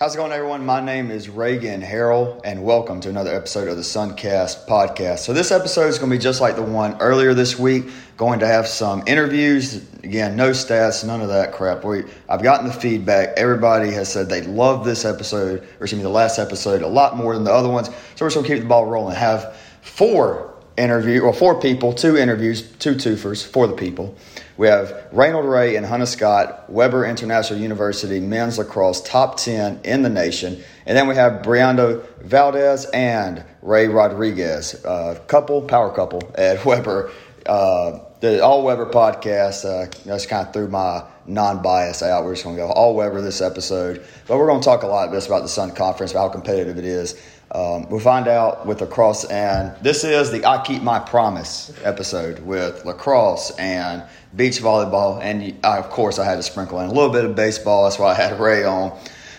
How's it going, everyone? My name is Reagan Harrell, and welcome to another episode of the Suncast podcast. So, this episode is going to be just like the one earlier this week. Going to have some interviews. Again, no stats, none of that crap. We, I've gotten the feedback. Everybody has said they love this episode, or excuse me, the last episode, a lot more than the other ones. So, we're just going to keep the ball rolling. Have four interview, well, four people, two interviews, two twofers for the people. We have Reynold Rey and Hunter Scott, Webber International University men's lacrosse top 10 in the nation. And then we have Brianda Valdez and Rey Rodriguez, uh, couple, power couple at Webber. Uh, the All Webber podcast, uh, just kind of threw my non bias out. We're just going to go all Webber this episode. But we're going to talk a lot just about the Sun Conference, about how competitive it is. Um, we'll find out with lacrosse, and this is the I Keep My Promise episode with lacrosse and beach volleyball, and I, of course I had to sprinkle in a little bit of baseball. That's why I had Rey on.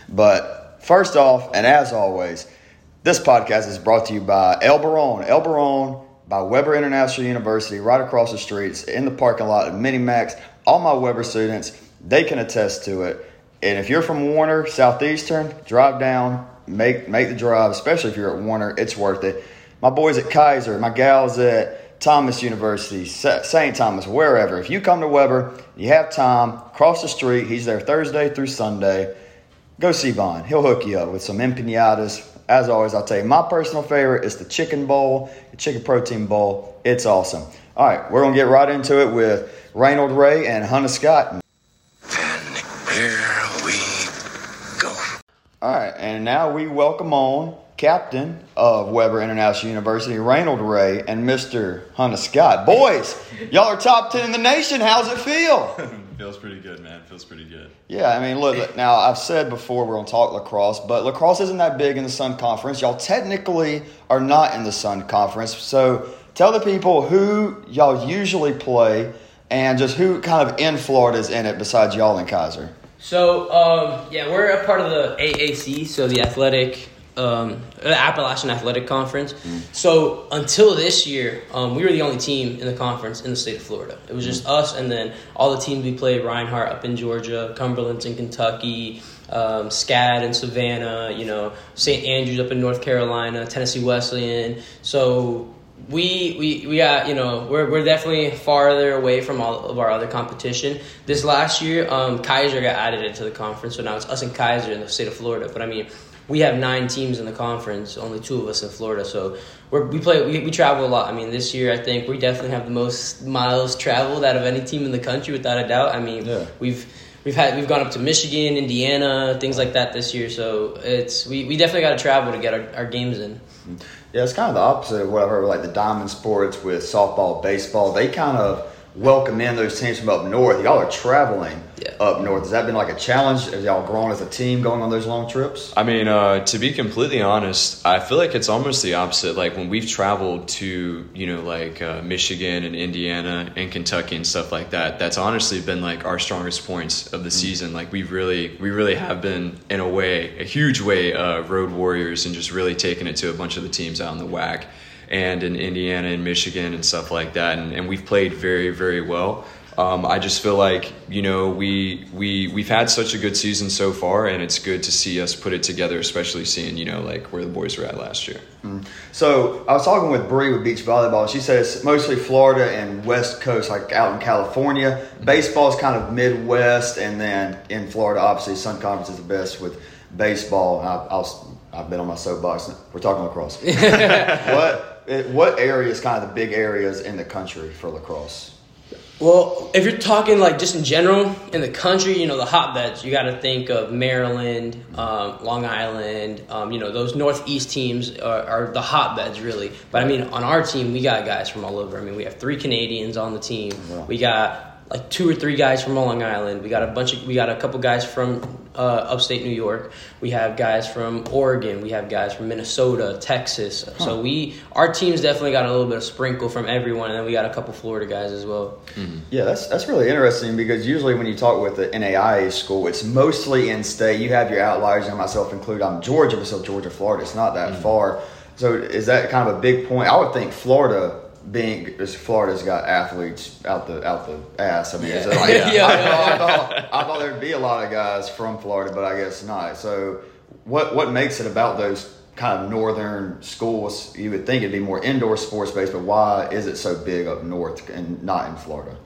But first off, and as always, this podcast is brought to you by El Baron. El Baron by Webber International University, right across the streets in the parking lot of Minimax. All my Webber students, they can attest to it. And if you're from Warner, Southeastern, drive down, make make the drive, especially if you're at Warner. It's worth it. My boys at Kaiser, my gals at Thomas University, St. Thomas, wherever. If you come to Webber, you have time, cross the street. He's there Thursday through Sunday. Go see Vaughn. He'll hook you up with some empanadas. As always, I'll tell you, my personal favorite is the chicken bowl, the chicken protein bowl. It's awesome. All right, we're going to get right into it with Reynold Rey and Hunter Scott. All right, and now we welcome on captain of Webber International University, Reynold Rey, and Mr. Hunter Scott. Boys, y'all are top 10 in the nation. How's it feel? Feels pretty good, man. Feels pretty good. Yeah, I mean, look, now I've said before we're going to talk lacrosse, but lacrosse isn't that big in the Sun Conference. Y'all technically are not in the Sun Conference. So tell the people who y'all usually play and just who kind of in Florida is in it besides y'all and Kaiser. So um, yeah, we're a part of the AAC, so the athletic um, Appalachian Athletic Conference. Mm. So until this year, um, we were the only team in the conference in the state of Florida. It was just mm. us, and then all the teams we played: Reinhardt up in Georgia, Cumberland's in Kentucky, um, SCAD in Savannah, you know, St. Andrews up in North Carolina, Tennessee Wesleyan. So we, we we got you know we're we're definitely farther away from all of our other competition. This last year, um, Kaiser got added into the conference, so now it's us and Kaiser in the state of Florida. But I mean, we have nine teams in the conference, only two of us in Florida, so we're, we play we, we travel a lot. I mean, this year I think we definitely have the most miles traveled out of any team in the country, without a doubt. I mean, yeah. we've we've had we've gone up to Michigan, Indiana, things like that this year. So it's we, we definitely got to travel to get our, our games in. Yeah, it's kind of the opposite of what I've heard, like the diamond sports with softball, baseball. They kind of welcome in those teams from up north. Y'all are traveling yeah. up north. Has that been like a challenge? Have y'all grown as a team going on those long trips? I mean, uh, to be completely honest, I feel like it's almost the opposite. Like when we've traveled to, you know, like uh, Michigan and Indiana and Kentucky and stuff like that, that's honestly been like our strongest points of the mm-hmm. season. Like we've really, we really have been in a way, a huge way, uh, road warriors and just really taking it to a bunch of the teams out in the WHAC and in Indiana and Michigan and stuff like that. And, and we've played very, very well. Um, I just feel like you know we we we've had such a good season so far, and it's good to see us put it together, especially seeing you know like where the boys were at last year. Mm. So I was talking with Bri with beach volleyball. She says mostly Florida and West Coast, like out in California. Baseball is kind of Midwest, and then in Florida, obviously Sun Conference is the best with baseball. I, I'll, I've been on my soapbox. We're talking lacrosse. what what areas kind of the big areas in the country for lacrosse? Well, if you're talking like just in general in the country, you know the hotbeds. You got to think of Maryland, um, Long Island. Um, you know those Northeast teams are, are, the hotbeds really. But I mean, on our team, we got guys from all over. I mean, we have three Canadians on the team. Wow. We got like two or three guys from Long Island. We got a bunch of we got a couple guys from uh, upstate New York. We have guys from Oregon. We have guys from Minnesota, Texas. Huh. So we our team's definitely got a little bit of sprinkle from everyone, and then we got a couple Florida guys as well. Mm-hmm. Yeah, that's that's really interesting because usually when you talk with the NAIA school, it's mostly in state. You have your outliers, and myself included. I'm Georgia, but still Georgia, Florida. It's not that mm-hmm. far. So is that kind of a big point? I would think Florida being Florida's got athletes out the out the ass. I mean, yeah. Like, yeah. yeah. I, thought, I, thought, I, thought, there'd be a lot of guys from Florida, but I guess not. So, what what makes it about those kind of northern schools? You would think it'd be more indoor sports based, but why is it so big up north and not in Florida?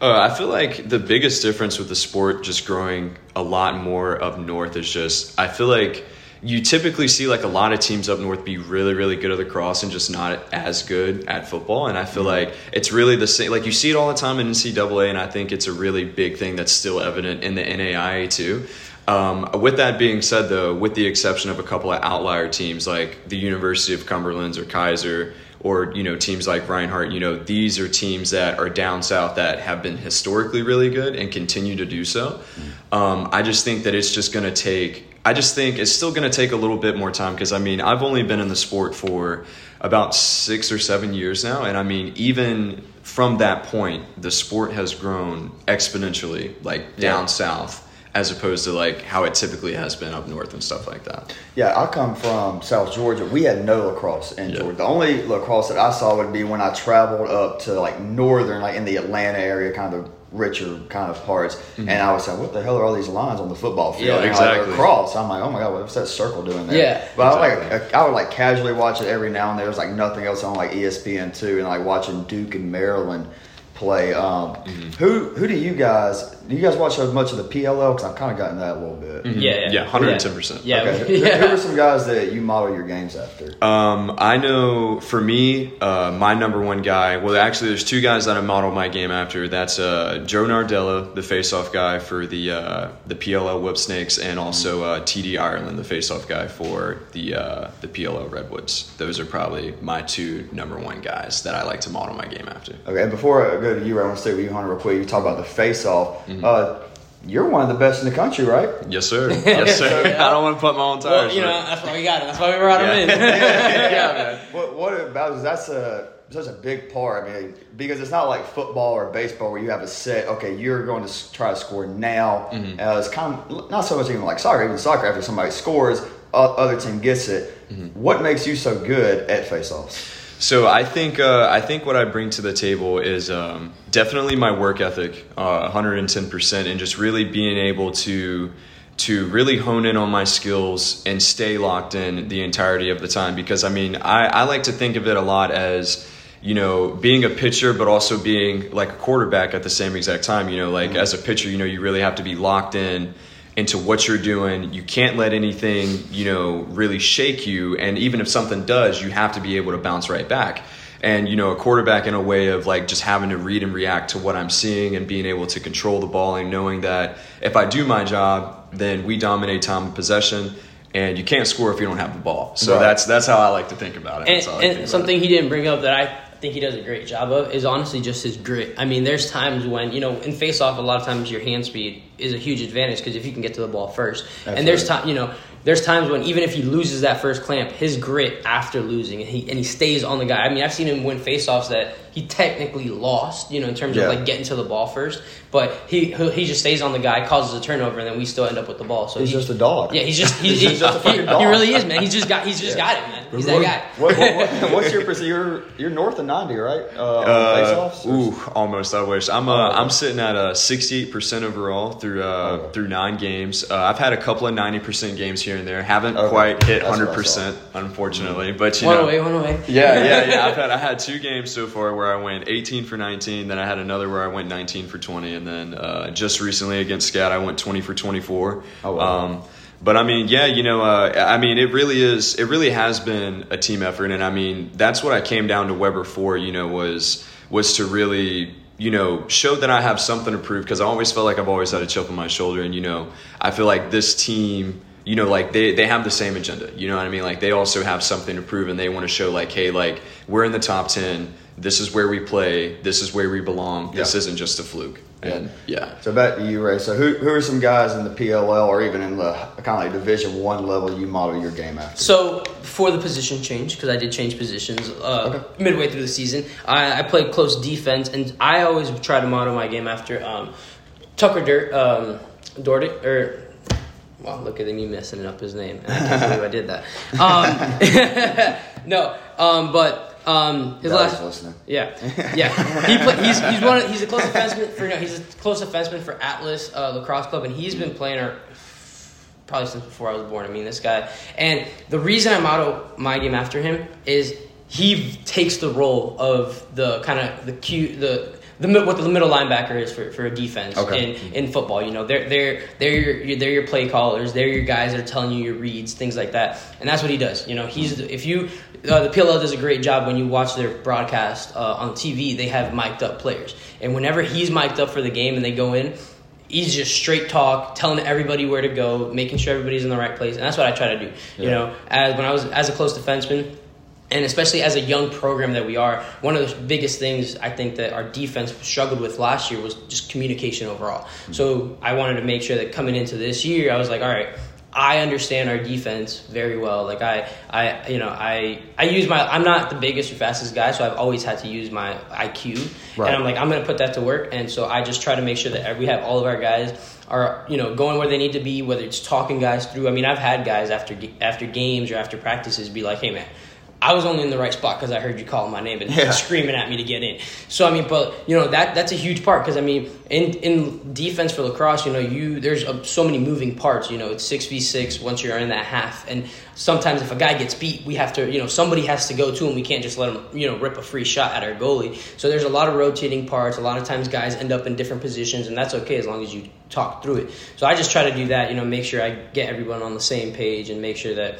Uh, I feel like the biggest difference with the sport just growing a lot more up north is just I feel like you typically see like a lot of teams up north be really really good at lacrosse and just not as good at football and i feel mm-hmm. like it's really the same like you see it all the time in ncaa and i think it's a really big thing that's still evident in the naia too um, with that being said though with the exception of a couple of outlier teams like the university of cumberland's or kaiser or you know teams like Reinhardt, you know these are teams that are down south that have been historically really good and continue to do so. Mm-hmm. Um, I just think that it's just going to take I just think it's still going to take a little bit more time because I mean I've only been in the sport for about six or seven years now, and I mean even from that point, the sport has grown exponentially, like down yeah. south, as opposed to like how it typically has been up north and stuff like that. Yeah, I come from South Georgia. We had no lacrosse in yeah. Georgia. The only lacrosse that I saw would be when I traveled up to like northern, like in the Atlanta area, kind of richer kind of parts. Mm-hmm. And I was like, what the hell are all these lines on the football field? Yeah, and exactly. Like, cross. I'm like, oh my god, what's that circle doing there? Yeah, but exactly. I like I would like casually watch it every now and then. There's like nothing else on like ESPN two, and like watching Duke and Maryland play. Um, mm-hmm. Who who do you guys do you guys watch as much of the PLL? Because I've kind of gotten that a little bit. Mm-hmm. Yeah, yeah, yeah, hundred and ten percent. Yeah, okay. yeah. Who, who, are some guys that you model your games after? Um, I know for me, uh, my number one guy. Well, actually, there's two guys that I model my game after. That's uh, Joe Nardella, the face-off guy for the uh, the PLL Whipsnakes, and also uh, TD Ierlan, the face-off guy for the uh, the PLL Redwoods. Those are probably my two number one guys that I like to model my game after. Okay, and before I go to you, I want to stay with you, Hunter, real quick. You talk about the face-off. Mm-hmm. Uh, you're one of the best in the country, right? Yes, sir. Yes, sir. I don't want to put my own tires. Well, you know, that's why we got him. That's why we brought yeah. him in. yeah, yeah, man. What, what about that's a such a big part. I mean, because it's not like football or baseball where you have a set. Okay, you're going to try to score now. Mm-hmm. Uh, it's kind of not so much even like soccer. Even soccer, after somebody scores, other team gets it. Mm-hmm. What makes you so good at faceoffs? So I think uh, I think what I bring to the table is um, definitely my work ethic, uh, 110 percent, and just really being able to to really hone in on my skills and stay locked in the entirety of the time. Because I mean, I, I like to think of it a lot as you know being a pitcher, but also being like a quarterback at the same exact time. You know, like mm-hmm. as a pitcher, you know, you really have to be locked in into what you're doing. You can't let anything, you know, really shake you. And even if something does, you have to be able to bounce right back. And, you know, a quarterback in a way of like just having to read and react to what I'm seeing and being able to control the ball and knowing that if I do my job, then we dominate time of possession and you can't score if you don't have the ball. So right. that's that's how I like to think about it. And, and something he didn't bring up that I think he does a great job of is honestly just his grit. I mean, there's times when you know in face off, a lot of times your hand speed is a huge advantage because if you can get to the ball first, That's and there's time you know there's times when even if he loses that first clamp, his grit after losing and he and he stays on the guy. I mean, I've seen him win faceoffs that he technically lost, you know, in terms yeah. of like getting to the ball first, but he he just stays on the guy, causes a turnover, and then we still end up with the ball. So he's he, just a dog. Yeah, he's just he's, he's just a fucking dog. He really is, man. He's just got he's just yeah. got it, man. He's what, that guy. What, what, what's your percent? You're you're north of ninety, right? Uh, uh, ooh, almost. I wish I'm uh, oh, I'm sitting at a sixty eight percent overall through uh, oh. through nine games. Uh, I've had a couple of ninety percent games here and there. Haven't okay. quite hit hundred percent, unfortunately. Mm-hmm. But you one know, away, one away. Yeah, yeah, yeah. I've had I had two games so far where I went eighteen for nineteen. Then I had another where I went nineteen for twenty, and then uh, just recently against SCAD I went twenty for twenty four. Oh wow. Um, but I mean, yeah, you know, uh, I mean, it really is. It really has been a team effort, and I mean, that's what I came down to Webber for. You know, was was to really you know, show that I have something to prove because I always felt like I've always had a chip on my shoulder. And, you know, I feel like this team, you know, like they, they have the same agenda. You know what I mean? Like they also have something to prove and they want to show, like, hey, like we're in the top 10. This is where we play. This is where we belong. This yeah. isn't just a fluke. And yeah. So back to you, Rey. So who, who are some guys in the PLL or even in the kind of like Division One level you model your game after? So for the position change, because I did change positions uh, okay. midway through the season, I, I, played close defense, and I always try to model my game after um, Tucker Dirt, um, Doherty, or well, look at me messing up his name. I can't believe I did that. Um, no, um, but um, his last listening. Yeah, yeah. He play, he's he's one. Of, he's a close defenseman for no, he's a close defenseman for Atlas uh, Lacrosse Club, and he's been playing our probably since before I was born. I mean, this guy, and the reason I model my game after him is he takes the role of the kind of the cute the the what the middle linebacker is for, for a defense Okay. in, in football. You know, they're they're they're your they're your play callers. They're your guys that are telling you your reads, things like that. And that's what he does. You know, he's if you uh, the PLL does a great job when you watch their broadcast uh, on TV. They have mic'd up players, and whenever he's mic'd up for the game and they go in. He's just straight talk, telling everybody where to go, making sure everybody's in the right place, and that's what I try to do. You know, as when I was as a close defenseman, and especially as a young program that we are, one of the biggest things I think that our defense struggled with last year was just communication overall. Mm-hmm. So I wanted to make sure that coming into this year, I was like, all right, I understand our defense very well. Like I, I, you know, I, I use my. I'm not the biggest or fastest guy, so I've always had to use my IQ, Right. and I'm like, I'm gonna put that to work. And so I just try to make sure that we have all of our guys are, you know, going where they need to be. Whether it's talking guys through. I mean, I've had guys after after games or after practices be like, hey man. I was only in the right spot because I heard you calling my name and Yeah. screaming at me to get in. So I mean, but you know that that's a huge part because I mean, in in defense for lacrosse, you know, you there's uh so many moving parts. You know, it's six v six once you're in that half, and sometimes if a guy gets beat, we have to, you know, somebody has to go to him. We can't just let him, you know, rip a free shot at our goalie. So there's a lot of rotating parts. A lot of times guys end up in different positions, and that's okay as long as you talk through it. So I just try to do that. You know, make sure I get everyone on the same page and make sure that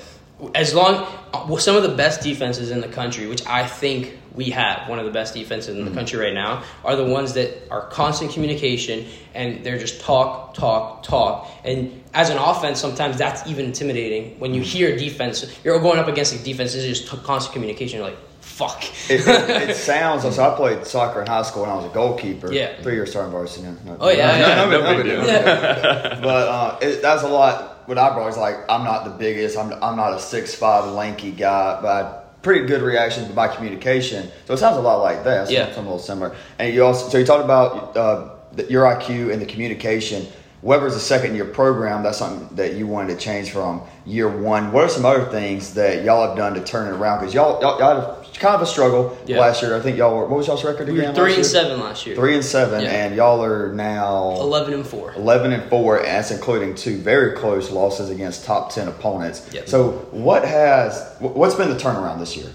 as long well, some of the best defenses in the country, which I think we have one of the best defenses in the country right now, are the ones that are constant communication and they're just talk, talk, talk. And as an offense, sometimes that's even intimidating when you hear defense. You're going up against a defense. It's just t- constant communication. You're like, fuck. It, it, it sounds. So I played soccer in high school when I was a goalkeeper. Yeah. Three years starting varsity. No, no, Oh, yeah, no, yeah. But uh, it, that's a lot. What I brought is like I'm not the biggest. I'm I'm not a six five lanky guy, but I pretty good reaction to my communication. So it sounds a lot like that. So Yeah. something a little similar. And you also so you talked about uh, the, your IQ and the communication. Webber's a second year program. That's something that you wanted to change from year one. What are some other things that y'all have done to turn it around? Because y'all, y'all, y'all kind of a struggle Yeah. last year. I think y'all were. What was y'all's record We again? three last and seven last year. Three and seven, Yeah. and y'all are now 11 and four. 11 and 4 and that's including two very close losses against top 10 opponents Yep. so what has what's been the turnaround this year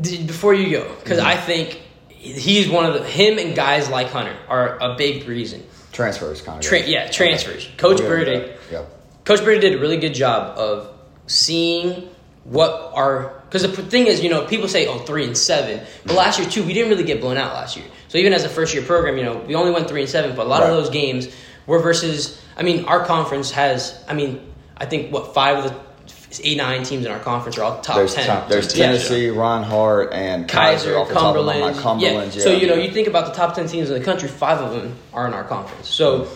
D- Before you go, because Mm-hmm. I think he's one of the him and guys like Hunter are a big reason. transfers kind of Tra- yeah, transfers. Coach into Burdick. that. yeah Coach Burdick did a really good job of seeing what are because the thing is, you know, people say oh three and seven, but last year too, we didn't really get blown out last year. So even as a first year program, you know, we only went three and seven, but a lot Right. of those games were versus. I mean, our conference has. I mean, I think what five of the eight nine teams in our conference are all top there's, ten. top, there's Yeah. Tennessee, Hart, and Kaiser, Kaiser, off the top of my. Cumberland. Cumberland, yeah. So you know, you think about the top ten teams in the country, five of them are in our conference. So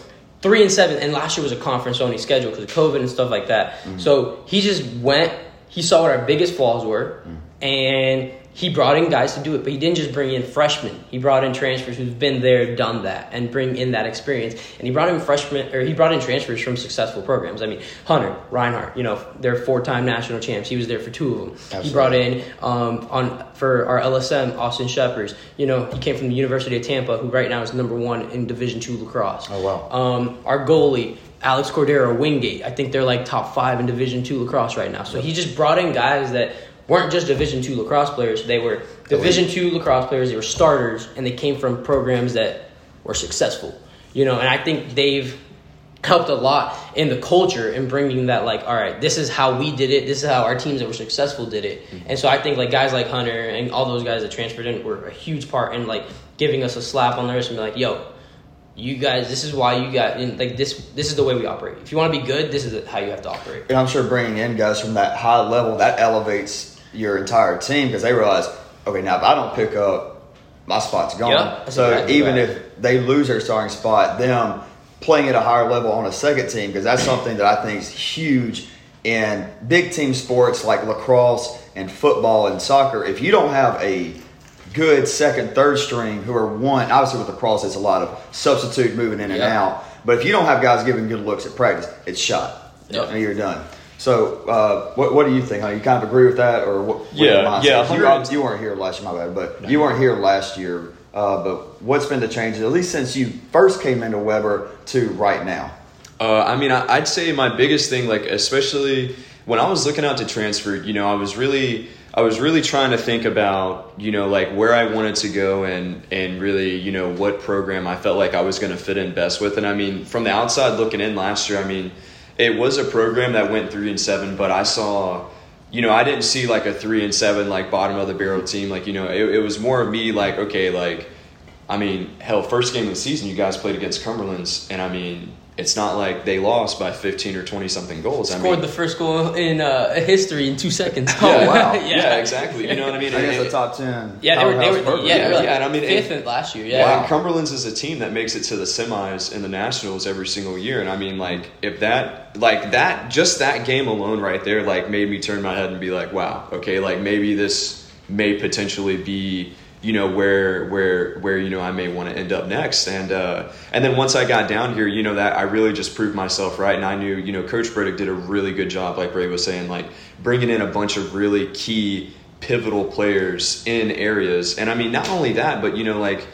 three and seven, and last year was a conference only schedule because of COVID and stuff like that. Mm-hmm. So he just went. He saw what our biggest flaws were, Mm. and he brought in guys to do it. But he didn't just bring in freshmen. He brought in transfers who've been there, done that, and bring in that experience. And he brought in freshmen, or he brought in transfers from successful programs. I mean, Hunter, Reinhardt, you know, they're four-time national champs. He was there for two of them. He brought in um, on for our LSM, Austin Shepherds. You know, he came from the University of Tampa, who right now is number one in Division two lacrosse. Oh, wow. Um, our goalie, Alex Cordero, Wingate. I think they're like top five in Division two lacrosse right now. So he just brought in guys that weren't just Division two lacrosse players. They were Division two lacrosse players. They were starters, and they came from programs that were successful. You know, and I think they've helped a lot in the culture in bringing that like all right this is how we did it this is how our teams that were successful did it mm-hmm. and so i think like guys like hunter and all those guys that transferred in were a huge part in like giving us a slap on the wrist and be like yo you guys this is why you got in like this this is the way we operate if you want to be good this is how you have to operate and i'm sure bringing in guys from that high level that elevates your entire team because they realize okay now if i don't pick up my spot's gone Yep, so exactly even right. if they lose their starting spot them playing at a higher level on a second team because that's something that I think is huge in big team sports like lacrosse and football and soccer. If you don't have a good second, third string who are one, obviously with lacrosse, it's a lot of substitute moving in and Yeah. out. But if you don't have guys giving good looks at practice, it's shot. Yep. And you're done. So, uh, what, what do you think? Huh? You kind of agree with that, or what? what Yeah, yeah. You, 100 you weren't here last year, my bad, but you weren't here last year. Uh, but what's been the changes, at least since you first came into Webber to right now? Uh, I mean, I, I'd say my biggest thing, like especially when I was looking out to transfer, you know, I was really, I was really trying to think about, you know, like where I wanted to go and and really, you know, what program I felt like I was going to fit in best with. And I mean, from the outside looking in last year, I mean, it was a program that went three and seven, but I saw. You know, I didn't see like a three and seven like bottom of the barrel team. Like, you know, it, it was more of me like, okay, like, I mean, hell, first game of the season, you guys played against Cumberland's, and I mean, it's not like they lost by 15 or 20 something goals. Scored I mean, the first goal in uh, history in two seconds. Oh, wow. yeah. exactly. You know what I mean? I guess it- the top ten. Yeah, they were, they were, program. yeah, they were like Yeah, and I mean, fifth it- last year. Yeah, Yeah, and Cumberland's is a team that makes it to the semis in the Nationals every single year, and I mean, like, if that, like that, just that game alone right there, like, made me turn my head and be like, wow, okay, like maybe this may potentially be, you know, where where where you know I may want to end up next, and uh, and then once I got down here, you know, that I really just proved myself right, and I knew, you know, Coach Burdick did a really good job, like Rey was saying, like bringing in a bunch of really key pivotal players in areas, and I mean, not only that, but you know, like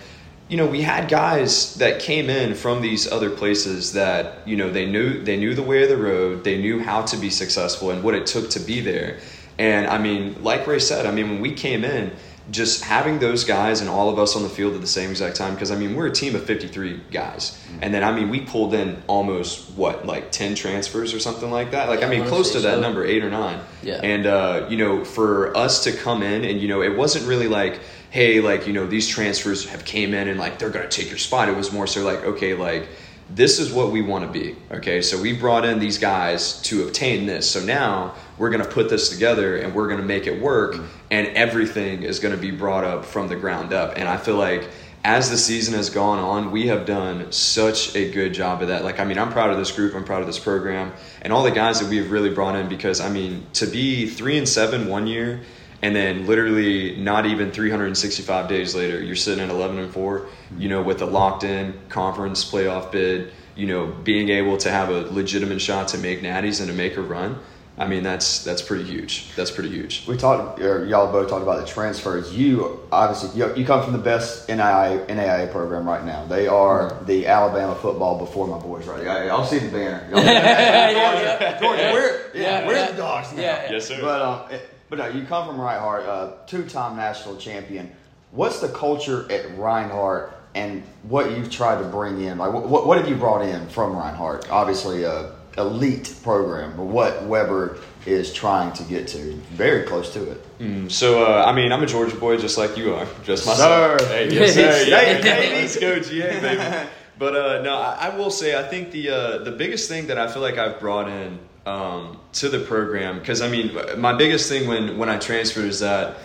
you know, we had guys that came in from these other places that you know they knew they knew the way of the road, they knew how to be successful and what it took to be there. And I mean, like Rey said, I mean, when we came in, just having those guys and all of us on the field at the same exact time, because I mean, we're a team of 53 guys, and then I mean, we pulled in almost what like 10 transfers or something like that. Like I Yeah, mean, I wanna close to that so. number, eight or nine. Yeah. And uh, you know, for us to come in and you know, it wasn't really like, hey, like you know, these transfers have came in and like they're gonna take your spot. It was more so like, okay, like this is what we want to be. Okay, so we brought in these guys to obtain this. So now we're gonna put this together and we're gonna make it work, mm-hmm. and everything is gonna be brought up from the ground up. And I feel like as the season has gone on, we have done such a good job of that. Like, I mean, I'm proud of this group, I'm proud of this program, and all the guys that we've really brought in because, I mean, to be three and seven one year, and then literally not even 365 days later, you're sitting at 11 and four, you know, with a locked in conference playoff bid, you know, being able to have a legitimate shot to make natties and to make a run. I mean, that's that's pretty huge. That's pretty huge. We talked, or y'all both talked about the transfers. You obviously you, you come from the best NAIA, NAIA program right now. They are the Alabama football before my boys. Right, I, I'll see the banner. Y'all- yeah, Georgia, we're yeah, Yeah, we're yeah. the dogs now. Yeah, yeah. Yes, sir. But um, it- but no, you come from Reinhardt, uh, two-time national champion. What's the culture at Reinhardt, and what you've tried to bring in? Like, what what have you brought in from Reinhardt? Obviously, a elite program, but what Webber is trying to get to, very close to it. Mm, so, uh, I mean, I'm a Georgia boy just like you are. Just myself. Sir. Hey, yes, sir. Yeah, GA, baby. Let's go, GA, baby. But uh, no, I, I will say, I think the uh, the biggest thing that I feel like I've brought in um, to the program, because I mean, my biggest thing when when I transferred is that,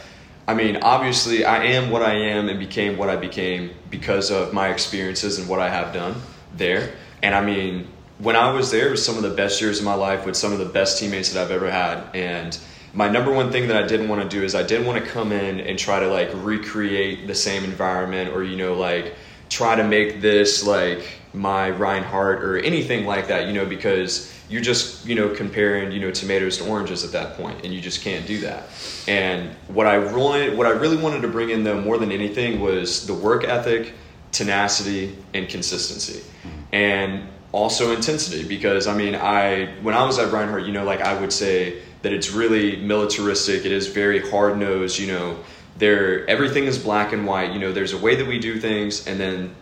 I mean, obviously, I am what I am and became what I became because of my experiences and what I have done there. And I mean, when I was there, it was some of the best years of my life with some of the best teammates that I've ever had. And my number one thing that I didn't want to do is I didn't want to come in and try to like recreate the same environment or, you know, like try to make this like my Reinhardt or anything like that, you know, because you're just, you know, comparing, you know, tomatoes to oranges at that point and you just can't do that. And what I really, what I really wanted to bring in though more than anything was the work ethic, tenacity, and consistency. And also intensity because I mean I when I was at Reinhardt, you know, like I would say that it's really militaristic. It is very hard nosed. You know, there everything is black and white. You know, there's a way that we do things, and then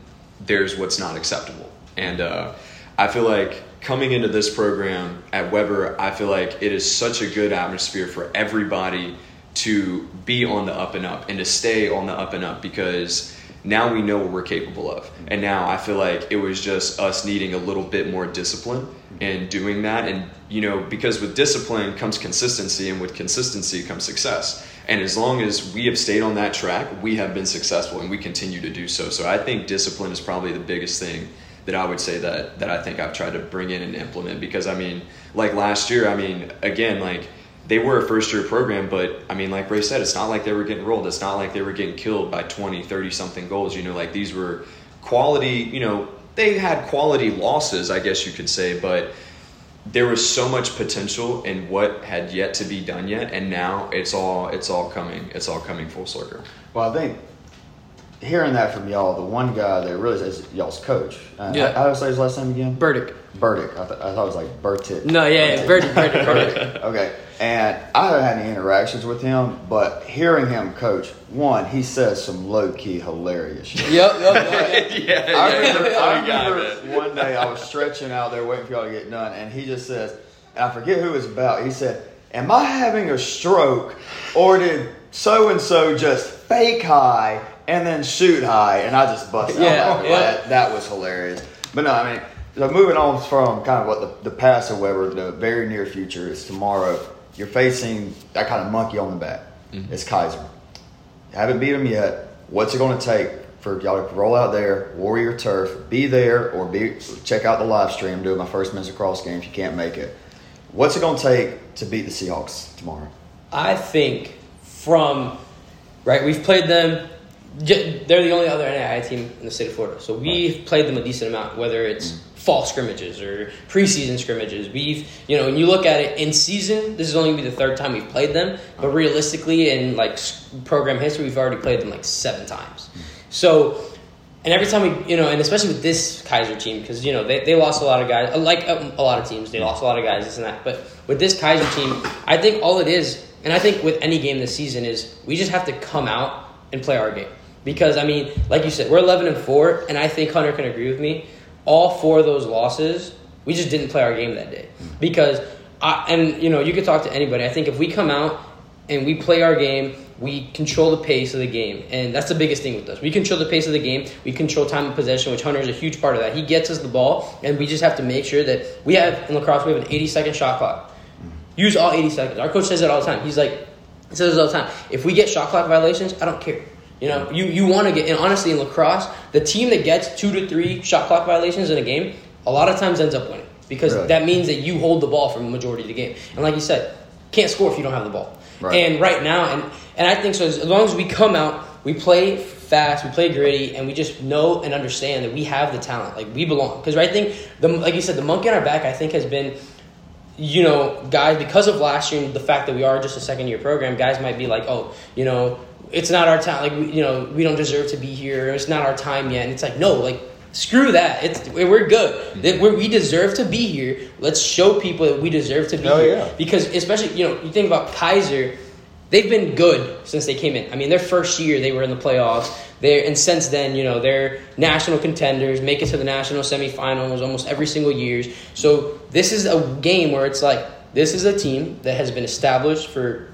there's what's not acceptable. And uh, I feel like coming into this program at Webber, I feel like it is such a good atmosphere for everybody to be on the up and up and to stay on the up and up because now we know what we're capable of. And now I feel like it was just us needing a little bit more discipline in doing that. And, you know, because with discipline comes consistency, and with consistency comes success. And as long as we have stayed on that track, we have been successful and we continue to do so. So I think discipline is probably the biggest thing that I would say that, that I think I've tried to bring in and implement. Because, I mean, like last year, I mean, again, like, they were a first year program, but I mean, like Rey said, it's not like they were getting rolled. It's not like they were getting killed by 20, 30 something goals. You know, like these were quality, you know, they had quality losses, I guess you could say, but there was so much potential in what had yet to be done yet. And now it's all, it's all coming, it's all coming full circle. Well, I think hearing that from y'all, the one guy that really is y'all's coach. Uh, Yeah. How, how do I say his last name again? Burdick. Burdick. I, th- I thought it was like Burtick. No, yeah, yeah, Burdick, Burdick, Burdick. Okay. And I haven't had any interactions with him, but hearing him coach, one, he says some low key hilarious shit. Yep, yep, yep, yep. yeah, I remember, I funny guy, remember man. one day I was stretching out there waiting for y'all to get done, and he just says, and I forget who it was about. He said, Am I having a stroke, or did so and so just fake high and then shoot high? And I just busted out Yeah, laughing. yeah. That, that was hilarious. But no, I mean, so moving on from kind of what the, the past, however, the very near future is tomorrow. You're facing that kind of monkey on the back. Mm-hmm. It's Kaiser. Haven't beat him yet. What's it going to take for y'all to roll out there, Warrior Turf, be there, or be check out the live stream, do my first men's across game if you can't make it. What's it going to take to beat the Seahawks tomorrow? I think from right, we've played them. They're the only other NAI team in the state of Florida, so we've played them a decent amount. Whether it's mm. fall scrimmages or preseason scrimmages, we've you know when you look at it in season, this is only gonna be the third time we've played them. But uh-huh. realistically, in like program history, we've already played them like seven times. Mm. So and every time we, you know, and especially with this Kaiser team, because you know they, they lost a lot of guys, like um, a lot of teams, they mm. lost a lot of guys, this and that. But with this Kaiser team, I think all it is, and I think with any game this season is we just have to come out and play our game. Because I mean, like you said, we're eleven and four, and I think Hunter can agree with me. All four of those losses, we just didn't play our game that day. Mm-hmm. Because, I, and you know, you could talk to anybody. I think if we come out and we play our game. We control the pace of the game, and that's the biggest thing with us. We control the pace of the game. We control time of possession, which Hunter is a huge part of that. He gets us the ball, and we just have to make sure that we have in lacrosse we have an 80 second shot clock. Mm-hmm. Use all 80 seconds. Our coach says it all the time. He's like, he says it all the time. If we get shot clock violations, I don't care. You know, you, you want to get, and honestly, in lacrosse, the team that gets two to three shot clock violations in a game, a lot of times ends up winning because Really? that means that you hold the ball for the majority of the game. And like you said, can't score if you don't have the ball. Right. And right now, and and I think so. As long as we come out, we play fast, we play gritty, and we just know and understand that we have the talent. Like we belong. Because I think the like you said, the monkey on our back, I think has been you know, guys, because of last year and the fact that we are just a second year program, guys might be like, oh, you know, it's not our time. Like, we- you know, we don't deserve to be here. It's not our time yet. And it's like, no, like, screw that. It's we're good. That we're, we deserve to be here. Let's show people that we deserve to be Oh, here. yeah. Because especially, you know, you think about Kaiser. They've been good since they came in. I mean, their first year they were in the playoffs. They're, and since then, you know, they're national contenders, make it to the national semifinals almost every single year. So this is a game where it's like this is a team that has been established for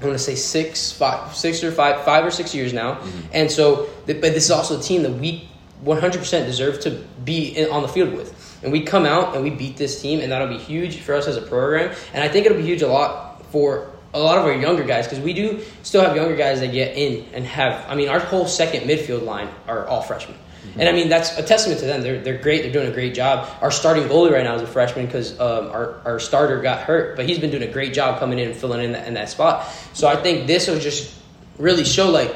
I want to say six, five, six or five, five or six years now, mm-hmm. and so but this is also a team that we 100% deserve to be in, on the field with. And we come out and we beat this team, and that'll be huge for us as a program. And I think it'll be huge a lot for a lot of our younger guys because we do still have younger guys that get in and have. I mean, our whole second midfield line are all freshmen. And I mean that's a testament to them. They're, they're great. They're doing a great job. Our starting goalie right now is a freshman because um, our, our starter got hurt, but he's been doing a great job coming in and filling in that, in that spot. So I think this will just really show like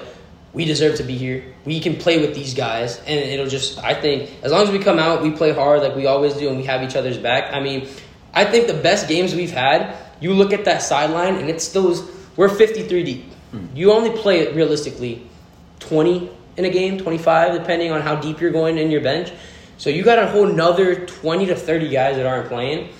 we deserve to be here. We can play with these guys, and it'll just. I think as long as we come out, we play hard like we always do, and we have each other's back. I mean, I think the best games we've had. You look at that sideline, and it's still we're fifty three deep. You only play it realistically twenty in a game, twenty five, depending on how deep you're going in your bench. So you got a whole nother twenty to thirty guys that aren't playing.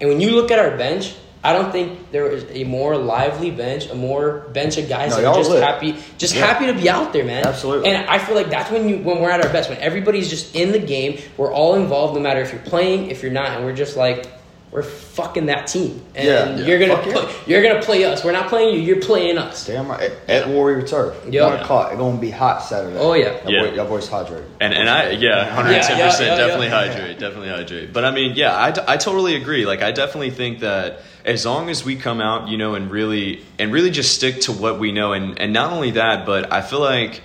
And when you look at our bench, I don't think there is a more lively bench, a more bench of guys No, that are just lit. happy, just Yeah. happy to be out there, man. Absolutely. And I feel like that's when you when we're at our best, when everybody's just in the game, we're all involved, no matter if you're playing, if you're not, and we're just like we're fucking that team. And Yeah, yeah. you're gonna Fuck yeah. play, you're gonna play us. We're not playing you. You're playing us. Damn right. At, at Warrior Turf. Yeah. One o'clock. It's going to be hot Saturday. Oh, yeah. Y'all, Yeah. boy, y'all boys hydrated. And and I yeah, hundred ten percent yeah, yeah, definitely yeah. hydrate, definitely hydrate. But I mean, yeah, I, I totally agree. Like I definitely think that as long as we come out, you know, and really and really just stick to what we know, and and not only that, but I feel like.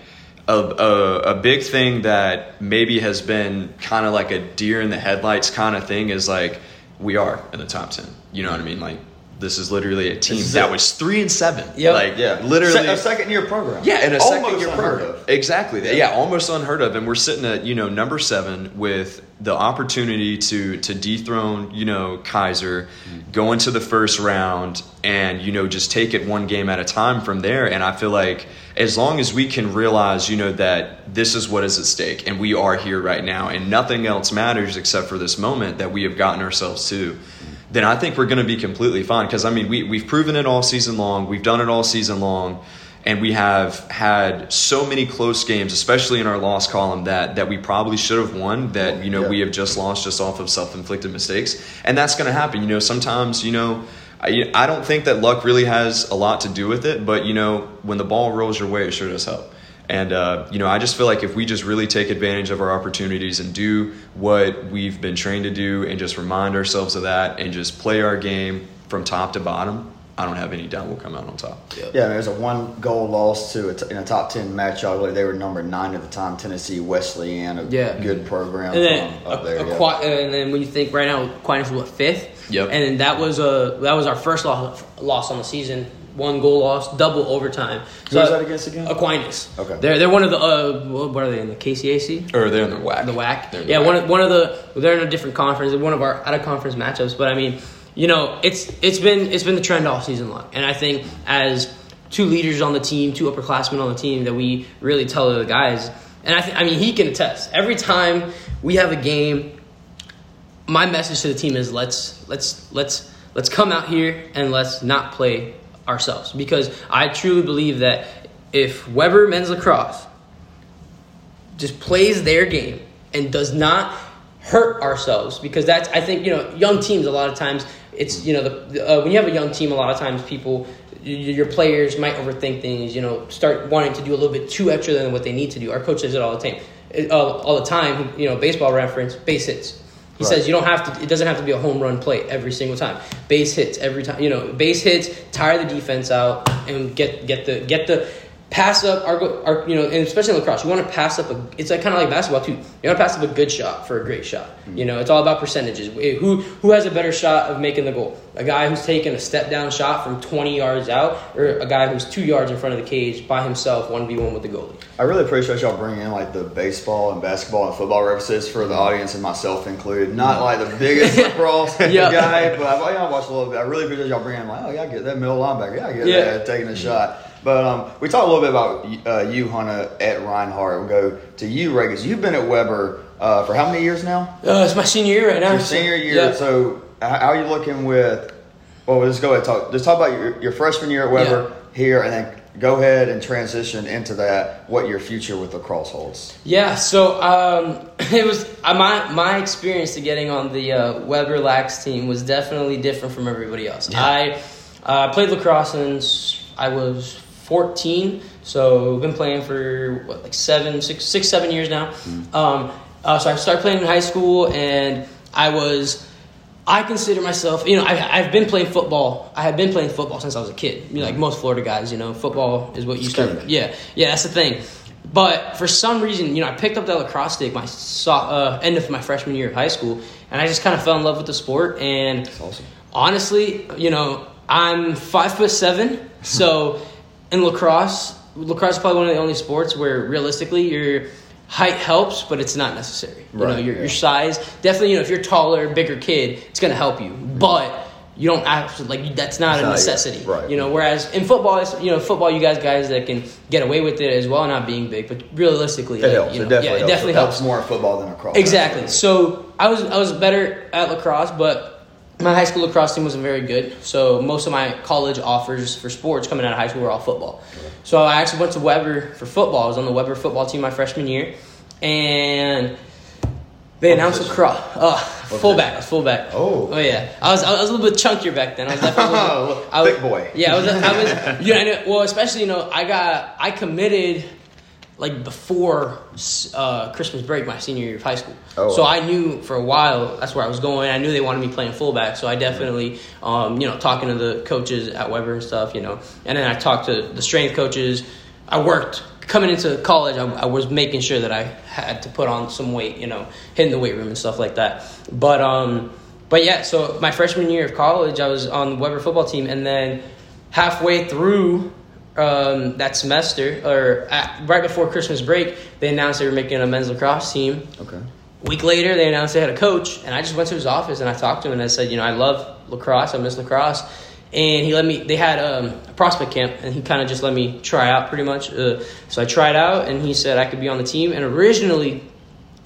A, a, a big thing that maybe has been kind of like a deer in the headlights kind of thing is like we are in the top 10 you know what i mean? Like this is literally a team that it. was three and seven. Yep. Like Yeah, literally Se- a second year program. yeah, and a Almost second year program. of. Exactly. Yeah. almost unheard of. And we're sitting at, you know, number seven with the opportunity to to dethrone, you know, Kaiser, mm-hmm. go into the first round and, you know, just take it one game at a time from there. And I feel like as long as we can realize, you know, that this is what is at stake and we are here right now and nothing else matters except for this moment that we have gotten ourselves to mm-hmm. Then I think we're going to be completely fine. Because I mean, we we've proven it all season long. We've done it all season long, and we have had so many close games, especially in our loss column, that that we probably should have won. That you know Yeah. we have just lost just off of self inflicted mistakes, and that's going to happen. You know, sometimes you know. I, I don't think that luck really has a lot to do with it, but you know, when the ball rolls your way, it sure does help. And uh, you know, I just feel like if we just really take advantage of our opportunities and do what we've been trained to do, and just remind ourselves of that, and just play our game from top to bottom, I don't have any doubt we'll come out on top. Yeah, I mean, there's a one goal loss to a t- in a top ten matchup. I believe They were number nine at the time. Tennessee Wesleyan, a Yeah. good program And then, from up a- there. yeah. Aqua- and then when you think right now, Aquinas was what fifth. Yep. And then that was a that was our first loss loss on the season. One goal loss, double overtime. Who was that against again? Aquinas. Okay. They're they're one of the uh what are they in the KCAC? Or they're in the WHAC. The WHAC. In the Yeah, WHAC. one of, one of the they're in a different conference. One of our out of conference matchups. But I mean, you know, it's it's been it's been the trend all season long, and I think as two leaders on the team, two upperclassmen on the team, that we really tell the guys. And I, th- I mean, he can attest. Every time we have a game, my message to the team is let's let's let's let's come out here and let's not play ourselves. Because I truly believe that if Webber men's lacrosse just plays their game and does not hurt ourselves because that's I think you know young teams a lot of times it's you know the, uh, when you have a young team a lot of times people your players might overthink things you know start wanting to do a little bit too extra than what they need to do. Our coach says it all the time uh, all the time you know baseball reference base hits he Right. says you don't have to it doesn't have to be a home run play every single time base hits every time you know base hits tire the defense out and get get the get the pass up our, our you know and especially in lacrosse you want to pass up a it's like kind of like basketball too you want to pass up a good shot for a great shot mm. you know it's all about percentages who who has a better shot of making the goal a guy who's taking a step down shot from 20 yards out or a guy who's two yards in front of the cage by himself 1v1 with the goalie I really appreciate y'all bringing in like the baseball and basketball and football references for the audience and myself included. Not mm. like the biggest lacrosse Yep. guy, but I, you know, watched a little bit. I really appreciate y'all bringing in like, oh yeah, I get that middle linebacker. Yeah, I get Yeah. that taking a shot. But um, we talked a little bit about uh, you, Hunter, at Reinhardt. We'll go to you, Regas. You've been at Webber uh, for how many years now? uh, it's my senior year right now Your senior year. Yeah. So how are you looking with? Well, let's go ahead and talk. Just talk about your, your freshman year at Webber here, and then go ahead and transition into that. What your future with lacrosse holds. Yeah, so um, it was uh, my my experience to getting on the uh, Webber Lax team was definitely different from everybody else. I uh, played lacrosse since I was 14, so we've been playing for what like seven, six, six, seven years now. Um, uh, so I started playing in high school, and I was. I consider myself, you know, I, I've been playing football. I have been playing football since I was a kid. You know, like most Florida guys, you know, football is what you start. Yeah, yeah, that's the thing. But for some reason, you know, I picked up that lacrosse stick my so, uh, end of my freshman year of high school, and I just kind of fell in love with the sport. And awesome. honestly, you know, I'm five foot seven, so in lacrosse, lacrosse is probably one of the only sports where realistically your height helps, but it's not necessary. You know, Right, your, yeah. your size definitely. You know, if you're taller, bigger kid, it's gonna help you, but. You don't to like that's not a necessity, right. You know, whereas in football, it's, you know, football, you guys guys that can get away with it as well, not being big, but realistically, It like, helps. you know, it definitely yeah, it helps. definitely it helps. more in football than lacrosse. Exactly. So I was I was better at lacrosse, but my high school lacrosse team wasn't very good. So most of my college offers for sports coming out of high school were all football. So I actually went to Webber for football. I was on the Webber football team my freshman year, and they What announced lacrosse. Uh, fullback. I was fullback. Oh. Oh yeah. I was I was a little bit chunkier back then. I was definitely a little I was- Thick boy. Yeah, I was. I was. Yeah, I know, well, especially you know, I got I committed like before uh, Christmas break, my senior year of high school. Oh, so wow. I knew for a while that's where I was going. I knew they wanted me playing fullback, so I definitely, um, you know, talking to the coaches at Webber and stuff, you know, and then I talked to the strength coaches. I worked coming into college. I, I was making sure that I had to put on some weight, you know, hitting the weight room and stuff like that. But um, but yeah, so my freshman year of college, I was on the Webber football team, and then halfway through um, that semester, or at, right before Christmas break, they announced they were making a men's lacrosse team. Okay. A week later, they announced they had a coach, and I just went to his office and I talked to him and I said, you know, I love lacrosse, I miss lacrosse, and he let me. They had um, a prospect camp, and he kind of just let me try out pretty much. Uh, so I tried out, and he said I could be on the team. And originally,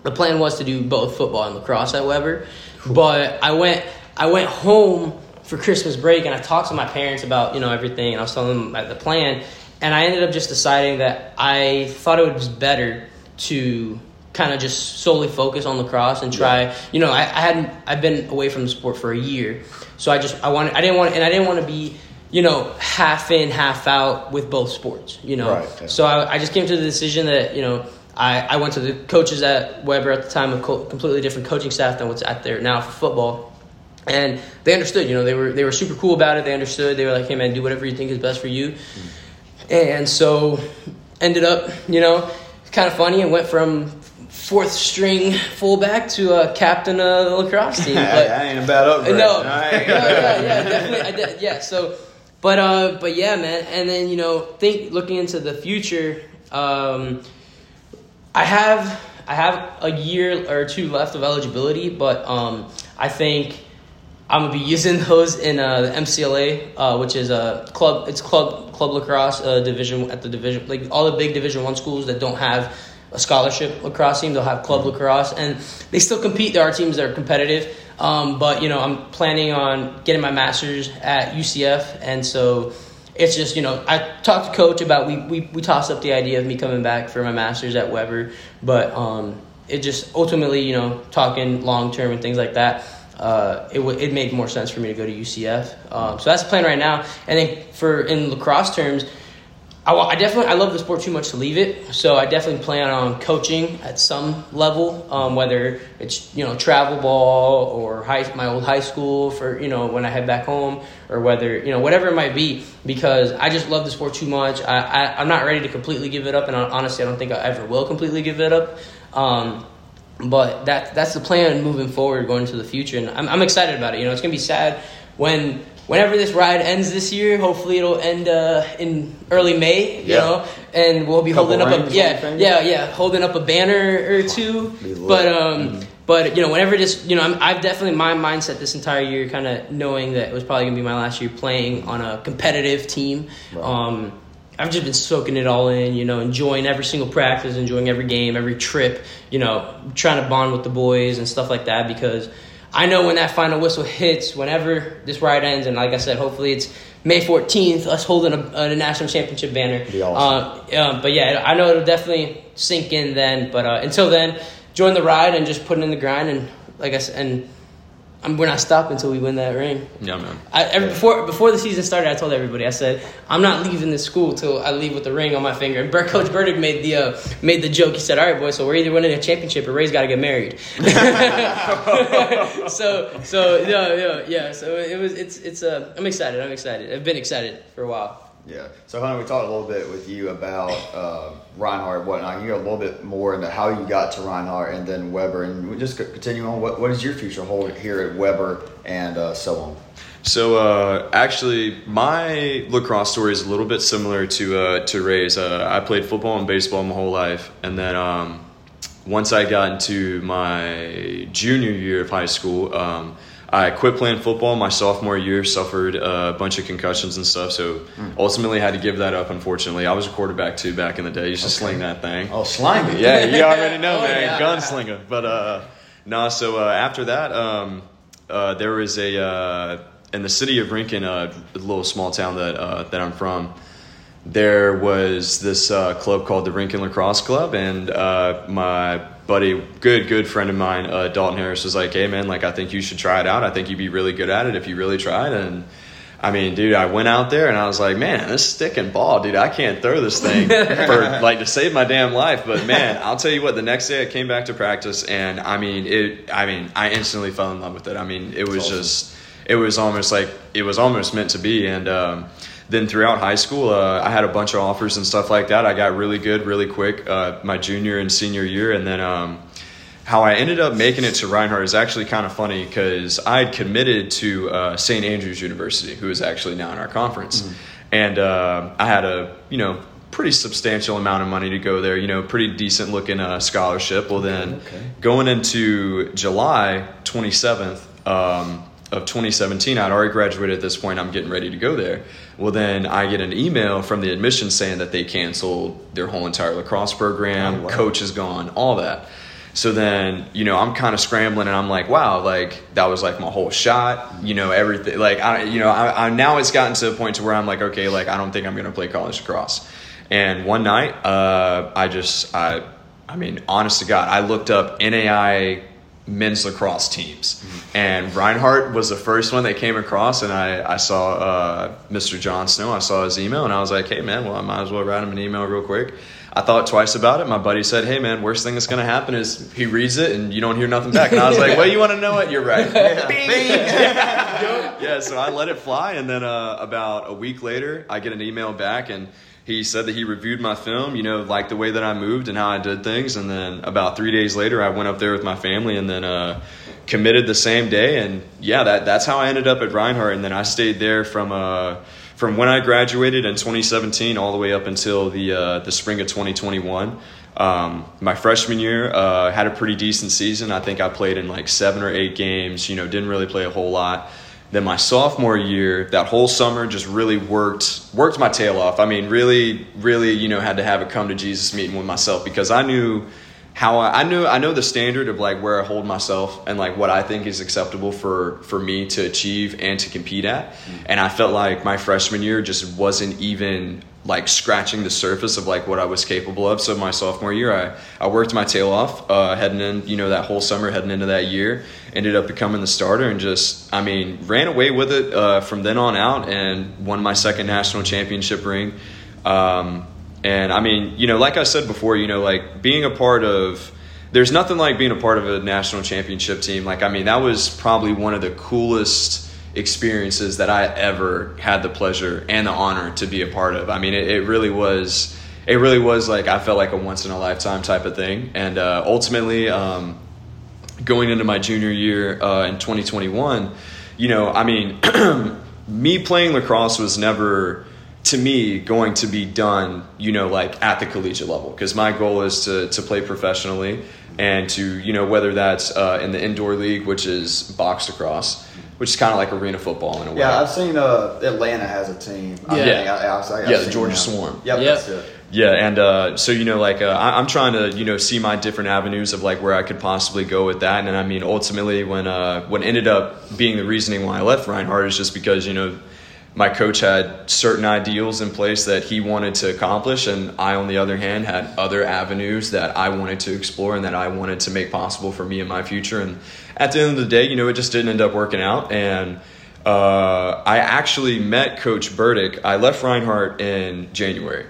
the plan was to do both football and lacrosse at Webber, but I went I went home for Christmas break, and I talked to my parents about you know everything, and I was telling them about the plan, and I ended up just deciding that I thought it was better to kind of just solely focus on lacrosse and try. Yeah. You know, I, I hadn't I've been away from the sport for a year, so I just I wanted I didn't want and I didn't want to be you know half in half out with both sports. You know, Right, so I, I just came to the decision that you know. I, I went to the coaches at Webber at the time, a co- completely different coaching staff than what's out there now for football and they understood you know they were they were super cool about it they understood they were like hey man do whatever you think is best for you and so ended up you know kind of funny and went from fourth string fullback to a captain of the lacrosse team but I ain't a bad upgrade. no, I ain't- yeah, yeah, yeah, definitely. Did, yeah. So, but uh, but yeah, man. And then you know, think looking into the future. Um, I have I have a year or two left of eligibility, but um, I think I'm gonna be using those in uh, the MCLA, uh, which is a club. It's club club lacrosse uh, division at the division, like all the big Division One schools that don't have a scholarship lacrosse team. They'll have club lacrosse, and they still compete. There are teams that are competitive, um, but you know I'm planning on getting my master's at UCF, and so it's just you know I talked to coach about we we we tossed up the idea of me coming back for my master's at Webber, but um, it just ultimately you know talking long term and things like that. Uh, it, w- it made more sense for me to go to UCF. Um, so that's the plan right now. And then for in lacrosse terms, I, I definitely I love the sport too much to leave it. So I definitely plan on coaching at some level, um, whether it's you know travel ball or high, my old high school for you know when I head back home, or whether you know whatever it might be. Because I just love the sport too much. I, I I'm not ready to completely give it up, and I, honestly I don't think I ever will completely give it up. Um, but that that's the plan moving forward, going into the future, and I'm, I'm excited about it. You know, it's gonna be sad when whenever this ride ends this year. Hopefully, it'll end uh, in early May. You Yeah. know, and we'll be Couple holding up a yeah yeah yeah holding up a banner or two. But um, but you know, whenever this you know, I'm, I've definitely my mindset this entire year, kind of knowing that it was probably gonna be my last year playing on a competitive team. Right. Um, I've just been soaking it all in, you know, enjoying every single practice, enjoying every game, every trip, you know, trying to bond with the boys and stuff like that because I know when that final whistle hits, whenever this ride ends, and like I said, hopefully it's May 14th, us holding a, a national championship banner. Be awesome. Uh, um, but yeah, I know it'll definitely sink in then. But uh, until then, join the ride and just put it in the grind. And like I said, and I'm, we're not stopping until we win that ring. Yeah, man. I, every, before before the season started, I told everybody. I said, "I'm not leaving this school till I leave with the ring on my finger." And Bert, Coach Burdick made the uh, made the joke. He said, "All right, boys, so we're either winning a championship or Rey's got to get married." so so no, no, yeah. So it was it's it's uh, I'm excited. I'm excited. I've been excited for a while. Yeah. So, Hunter, we talked a little bit with you about uh, Reinhardt and whatnot. You go a little bit more into how you got to Reinhardt and then Webber, and we just continue on. What, what is your future hold here at Webber and uh, so on? So uh, actually, my lacrosse story is a little bit similar to uh, to Rey's. Uh, I played football and baseball my whole life, and then um, once I got into my junior year of high school, um, I quit playing football. My sophomore year, suffered a bunch of concussions and stuff, so ultimately had to give that up. Unfortunately, I was a quarterback too back in the day. Used to sling that thing. Oh, slimy. Yeah, you already know, Oh, man, yeah. gunslinger. But uh, no, so uh, after that, um, uh, there was a uh, in the city of Rincon, uh, a little small town that uh, that I'm from. There was this uh, club called the Rincon Lacrosse Club, and uh, my buddy, good good friend of mine, uh, Dalton Harris, was like, "Hey man, like I think you should try it out. I think you'd be really good at it if you really tried." And I mean, dude, I went out there and I was like, man, this stick and ball, dude, I can't throw this thing for like to save my damn life. But man, I'll tell you what, the next day I came back to practice and I mean, it, I mean, I instantly fell in love with it. I mean, it was awesome. just, it was almost like, it was almost meant to be. And, um, then throughout high school, uh, I had a bunch of offers and stuff like that. I got really good really quick uh, my junior and senior year, and then um, how I ended up making it to Reinhardt is actually kind of funny because I had committed to uh, St. Andrews University, who is actually now in our conference, Mm. and uh, I had a you know pretty substantial amount of money to go there. You know, pretty decent looking uh, scholarship. Well, then Okay. going into July twenty seventh. Um, of 2017, I'd already graduated at this point. I'm getting ready to go there. Well, then I get an email from the admission saying that they canceled their whole entire lacrosse program. Oh, wow. Coach is gone, all that. So then, you know, I'm kind of scrambling and I'm like, wow, like that was like my whole shot, you know, everything. Like, I, you know, I, I now it's gotten to a point to where I'm like, okay, like I don't think I'm going to play college lacrosse. And one night, uh, I just, I, I mean, honest to God, I looked up NAIA men's lacrosse teams. And Reinhardt was the first one that came across, and I, I saw uh, Mr. John Snow. I saw his email, and I was like, hey, man, well, I might as well write him an email real quick. I thought twice about it. My buddy said, hey, man, worst thing that's going to happen is he reads it and you don't hear nothing back. And I was like, well, you want to know what? You're right. Bing. yeah, so I let it fly, and then uh, about a week later, I get an email back, and he said that he reviewed my film, you know, liked the way that I moved and how I did things. And then about three days later, I went up there with my family, and then uh, committed the same day. And yeah, that that's how I ended up at Reinhardt, and then I stayed there from. Uh, from when I graduated in 2017 all the way up until the uh, the spring of 2021. Um, my freshman year uh, had a pretty decent season. I think I played in like seven or eight games. You know, didn't really play a whole lot. Then my sophomore year, that whole summer just really worked worked my tail off. I mean, really, really, you know, had to have a come to Jesus meeting with myself because I knew how I, I knew I know the standard of like where I hold myself and like what I think is acceptable for for me to achieve and to compete at. And I felt like my freshman year just wasn't even like scratching the surface of like what I was capable of. So my sophomore year, I, I worked my tail off, uh, heading in, you know, that whole summer, heading into that year, ended up becoming the starter and just, I mean, ran away with it uh, from then on out and won my second national championship ring. Um, and I mean, you know, like I said before, you know, like being a part of, there's nothing like being a part of a national championship team. Like, I mean, that was probably one of the coolest experiences that I ever had the pleasure and the honor to be a part of. I mean, it, it really was, it really was like, I felt like a once in a lifetime type of thing. And uh, ultimately, um, going into my junior year uh, in 2021, you know, I mean, me playing lacrosse was never to me going to be done, you know, like at the collegiate level because my goal is to to play professionally and to you know whether that's uh, in the indoor league, which is box lacrosse which is kind of like arena football in a way. Yeah, I've seen uh, Atlanta has a team. I Yeah. think. I, I, I've Yeah, the Georgia them. Swarm. Yep, Yep. that's it. Yeah, and uh, so you know, like uh, I, I'm trying to you know see my different avenues of like where I could possibly go with that, and I mean ultimately when uh, what ended up being the reasoning why I left Reinhardt is just because you know my coach had certain ideals in place that he wanted to accomplish, and I on the other hand had other avenues that I wanted to explore and that I wanted to make possible for me in my future, and at the end of the day, you know, it just didn't end up working out, and uh, I actually met Coach Burdick. I left Reinhardt in January,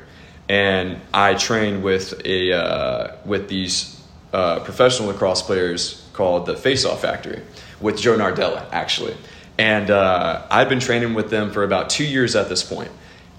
and I trained with a uh, with these uh, professional lacrosse players called the Face Off Factory with Joe Nardella actually, and uh, I'd been training with them for about two years at this point,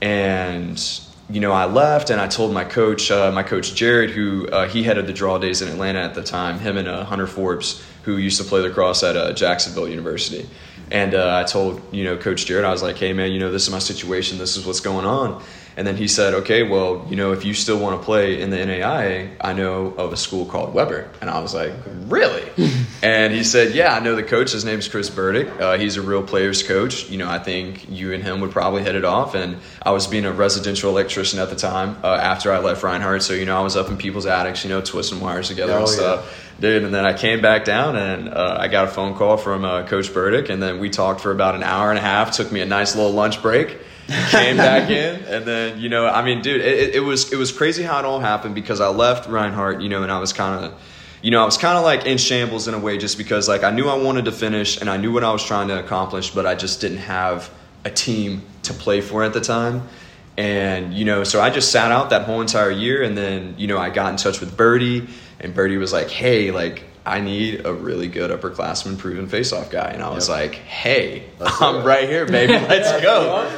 and you know I left and I told my coach, uh, my coach Jared, who uh, he headed the draw days in Atlanta at the time, him and uh, Hunter Forbes, who used to play lacrosse at uh, Jacksonville University. And uh, I told you know Coach Jared, I was like, "Hey man, you know this is my situation. This is what's going on." And then he said, "Okay, well, you know if you still want to play in the NAIA, I know of a school called Webber." And I was like, "Really?" and he said, "Yeah, I know the coach. His name's Chris Burdick. Uh, he's a real players coach. You know, I think you and him would probably hit it off." And I was being a residential electrician at the time uh, after I left Reinhardt, so you know I was up in people's attics, you know, twisting wires together Oh, and yeah. stuff dude. And then I came back down and uh, I got a phone call from uh, Coach Burdick, and then we talked for about an hour and a half. Took me a nice little lunch break. Came back in, and then you know, I mean, dude, it, it, was it was crazy how it all happened because I left Reinhardt, you know, and I was kind of. You know, I was kind of like in shambles in a way just because like I knew I wanted to finish and I knew what I was trying to accomplish, but I just didn't have a team to play for at the time. And, you know, so I just sat out that whole entire year. And then, you know, I got in touch with Birdie, and Birdie was like, hey, like, I need a really good upperclassman proven face-off guy. And I was Yep. like, hey, Let's I'm right here, baby. Let's go.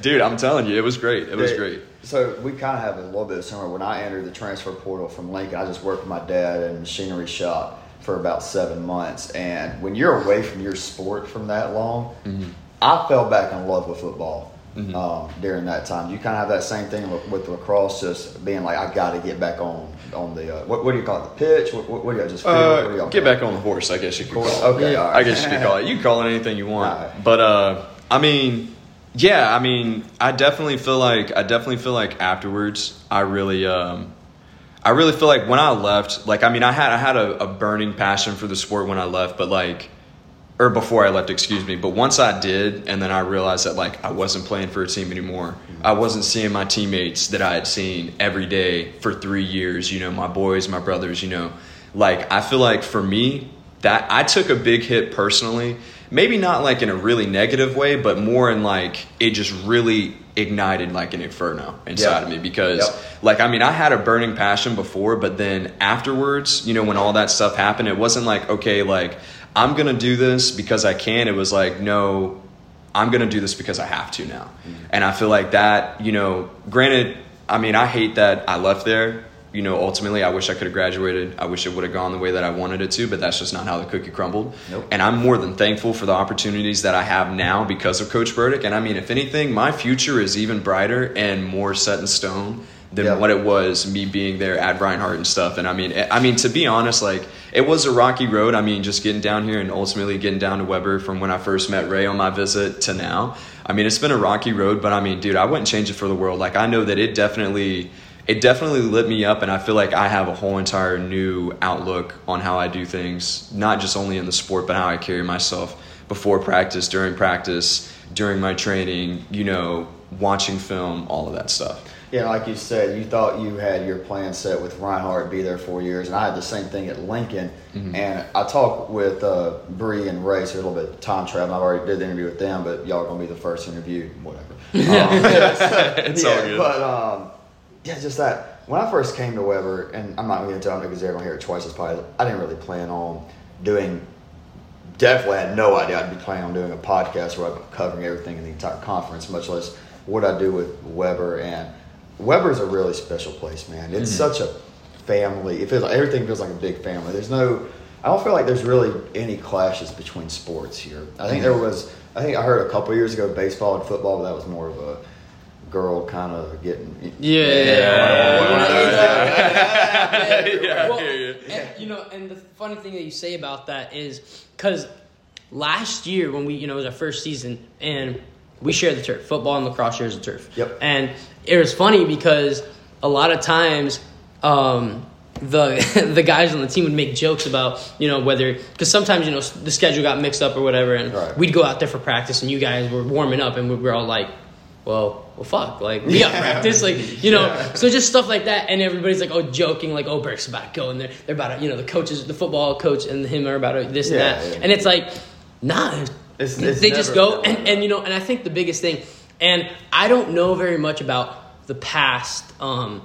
Dude, I'm telling you, it was great. It was Yeah, great. So we kind of have a little bit of summer. When I entered the transfer portal from Lincoln, I just worked with my dad in a machinery shop. for about seven months, and when you're away from your sport from that long, Mm-hmm. I fell back in love with football. Um, during that time, you kind of have that same thing with, with lacrosse, just being like, I got to get back on on the uh, what, what do you call it, the pitch? What, what, what do you just what do Uh, y'all get back on the horse, I guess you could call it. Okay, Yeah, all right. I guess you could call it. You can call it anything you want. Right. But uh, I mean, yeah, I mean, I definitely feel like I definitely feel like afterwards, I really, um, I really feel like when I left, like I mean, I had I had a, a burning passion for the sport when I left, but like. Or before I left, excuse me. But once I did, and then I realized that like I wasn't playing for a team anymore. I wasn't seeing my teammates that I had seen every day for three years. You know, my boys, my brothers. You know, like I feel like for me that I took a big hit personally. Maybe not like in a really negative way, but more in like it just really ignited like an inferno inside of me because Yep. like I mean I had a burning passion before, but then afterwards, you know, when all that stuff happened, it wasn't like okay, like I'm gonna do this because I can. It was like no, I'm gonna do this because I have to now. Mm-hmm. And I feel like that, you know, granted, I mean, I hate that I left there. You know, ultimately, I wish I could have graduated. I wish it would have gone the way that I wanted it to, but that's just not how the cookie crumbled. Nope. And I'm more than thankful for the opportunities that I have now because of Coach Burdick. And I mean, if anything, my future is even brighter and more set in stone than Yeah. what it was me being there at Reinhardt and stuff. And I mean, I mean to be honest, like it was a rocky road. I mean, just getting down here and ultimately getting down to Webber from when I first met Rey on my visit to now. I mean, it's been a rocky road, but I mean, dude, I wouldn't change it for the world. Like I know that it definitely it definitely lit me up and I feel like I have a whole entire new outlook on how I do things, not just only in the sport, but how I carry myself before practice, during practice, during my training, you know, watching film, all of that stuff. Yeah, like you said, you thought you had your plan set with Reinhardt, be there four years, and I had the same thing at Lincoln. Mm-hmm. And I talked with uh, Bri and Rey, so a little bit time travel. I already did the interview with them, but y'all are gonna be the first interview, whatever. Um, It's all yeah, good. But um, yeah, just that when I first came to Webber, and I'm not going to tell them because they're going to hear it twice as probably. I didn't really plan on doing. Definitely had no idea I'd be planning on doing a podcast where I'm covering everything in the entire conference, much less what I do with Webber. And Webber's a really special place, man. It's mm-hmm. such a family. It feels like everything feels like a big family. There's no. I don't feel like there's really any clashes between sports here. I think mm-hmm. there was. I think I heard a couple years ago baseball and football, but that was more of a girl kind of getting. Yeah. Yeah, Well, you. And, you know, and the funny thing that you say about that is because last year when we, you know, it was our first season and we shared the turf, football and lacrosse shares the turf. Yep. And it was funny because a lot of times, um, the the guys on the team would make jokes about you know whether because sometimes you know the schedule got mixed up or whatever and Right. we'd go out there for practice and you guys were warming up and we were all like well well fuck like we got Yeah. practice like you know Yeah. so just stuff like that, and everybody's like, oh, joking, like, oh, Burke's about to go, and they're they're about to, you know, the coaches, the football coach, and him are about to this and that, yeah. and it's like, nah, It's- they just go, and and you know, and I think the biggest thing, and I don't know very much about the past. um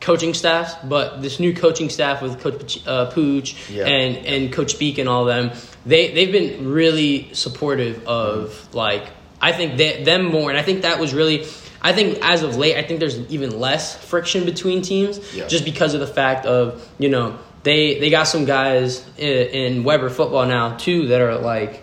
coaching staffs but this new coaching staff with coach uh, Pooch Yeah. and and coach Beak and all them they they've been really supportive of Mm-hmm. like I think that them more and I think that was really I think as of late I think there's even less friction between teams Yeah. just because of the fact of you know they they got some guys in, in Webber football now too that are like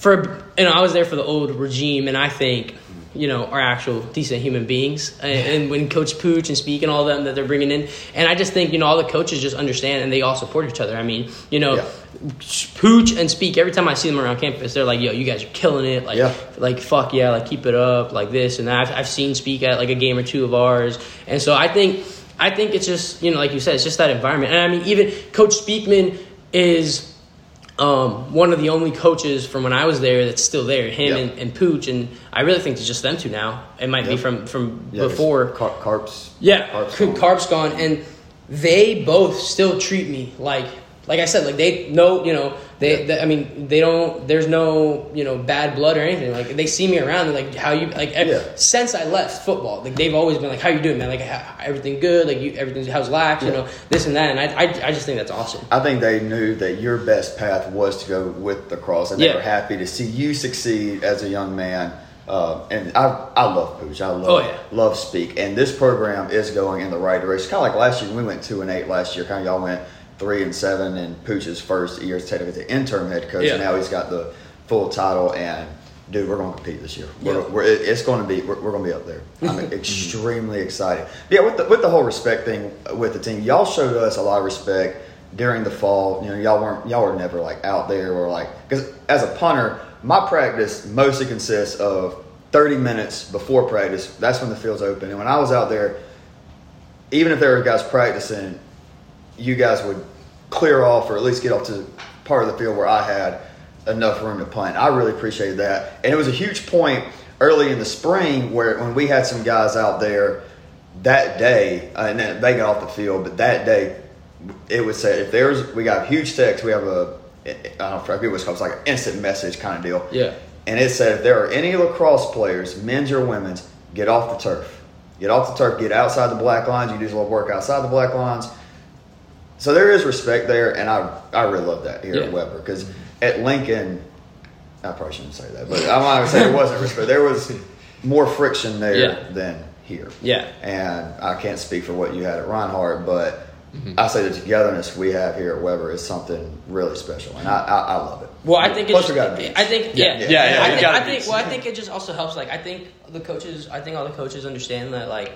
for you know I was there for the old regime and I think you know are actual decent human beings. And, and when Coach Pooch and Speak and all them that they're bringing in and I just think you know all the coaches just understand and they all support each other. I mean you know Yeah. Pooch and Speak every time I see them around campus they're like yo you guys are killing it. Like Yeah. like fuck yeah like keep it up like this and that. I've, I've seen Speak at like a game or two of ours. And so I think I think it's just you know like you said it's just that environment. And I mean even Coach Speakman is um, one of the only coaches from when I was there that's still there. Him Yeah. and, and Pooch, and I really think it's just them two now. It might be from from Yeah, before. Car- Carps. Yeah, Carps. Carp's gone, and they both still treat me like like I said, like they know, you know, they, Yeah. they- I mean, they don't. There's no, you know, bad blood or anything. Like they see me around, like how you like Yeah. since I left football, like they've always been like, how you doing, man? Like everything good? Like you, everything's how's lax? You know, this and that, and I, I, I just think that's awesome. I think they knew that your best path was to go with the cross, and they Yeah. were happy to see you succeed as a young man. Uh, and I, I love Pooch. I love, Oh, yeah. love Speak. And this program is going in the right direction. Kind of like last year, when we went two and eight last year. Kind of y'all went three and seven in Pooch's first year as technically the interim head coach. Yeah. And now he's got the full title. And dude, we're going to compete this year. We're, Yeah. we're, it's going to be we're, we're going to be up there. I'm extremely excited. Yeah, with the with the whole respect thing with the team, y'all showed us a lot of respect during the fall. You know, y'all weren't y'all were never like out there or like because as a punter, my practice mostly consists of 30 minutes before practice. That's when the field's open. And when I was out there, even if there were guys practicing, you guys would clear off or at least get off to part of the field where I had enough room to punt. I really appreciated that. And it was a huge point early in the spring where when we had some guys out there that day, uh, and then they got off the field, but that day it would say if there's we got a huge text, we have a I don't know, I what it's called, it's like an instant message kind of deal. Yeah. And it said if there are any lacrosse players, men's or women's, get off the turf. Get off the turf, get outside the black lines. You do a little work outside the black lines. So there is respect there, and I I really love that here Yeah. at Webber because at Lincoln, I probably shouldn't say that, but I'm not gonna say there wasn't respect. There was more friction there Yeah. than here. Yeah. And I can't speak for what you had at Reinhardt, but mm-hmm. I say the togetherness we have here at Webber is something really special, and I I, I love it. Well, I think Plus it's. we got. I think yeah, Yeah, yeah, I think, I think well, I think it just also helps. Like I think the coaches, I think all the coaches understand that like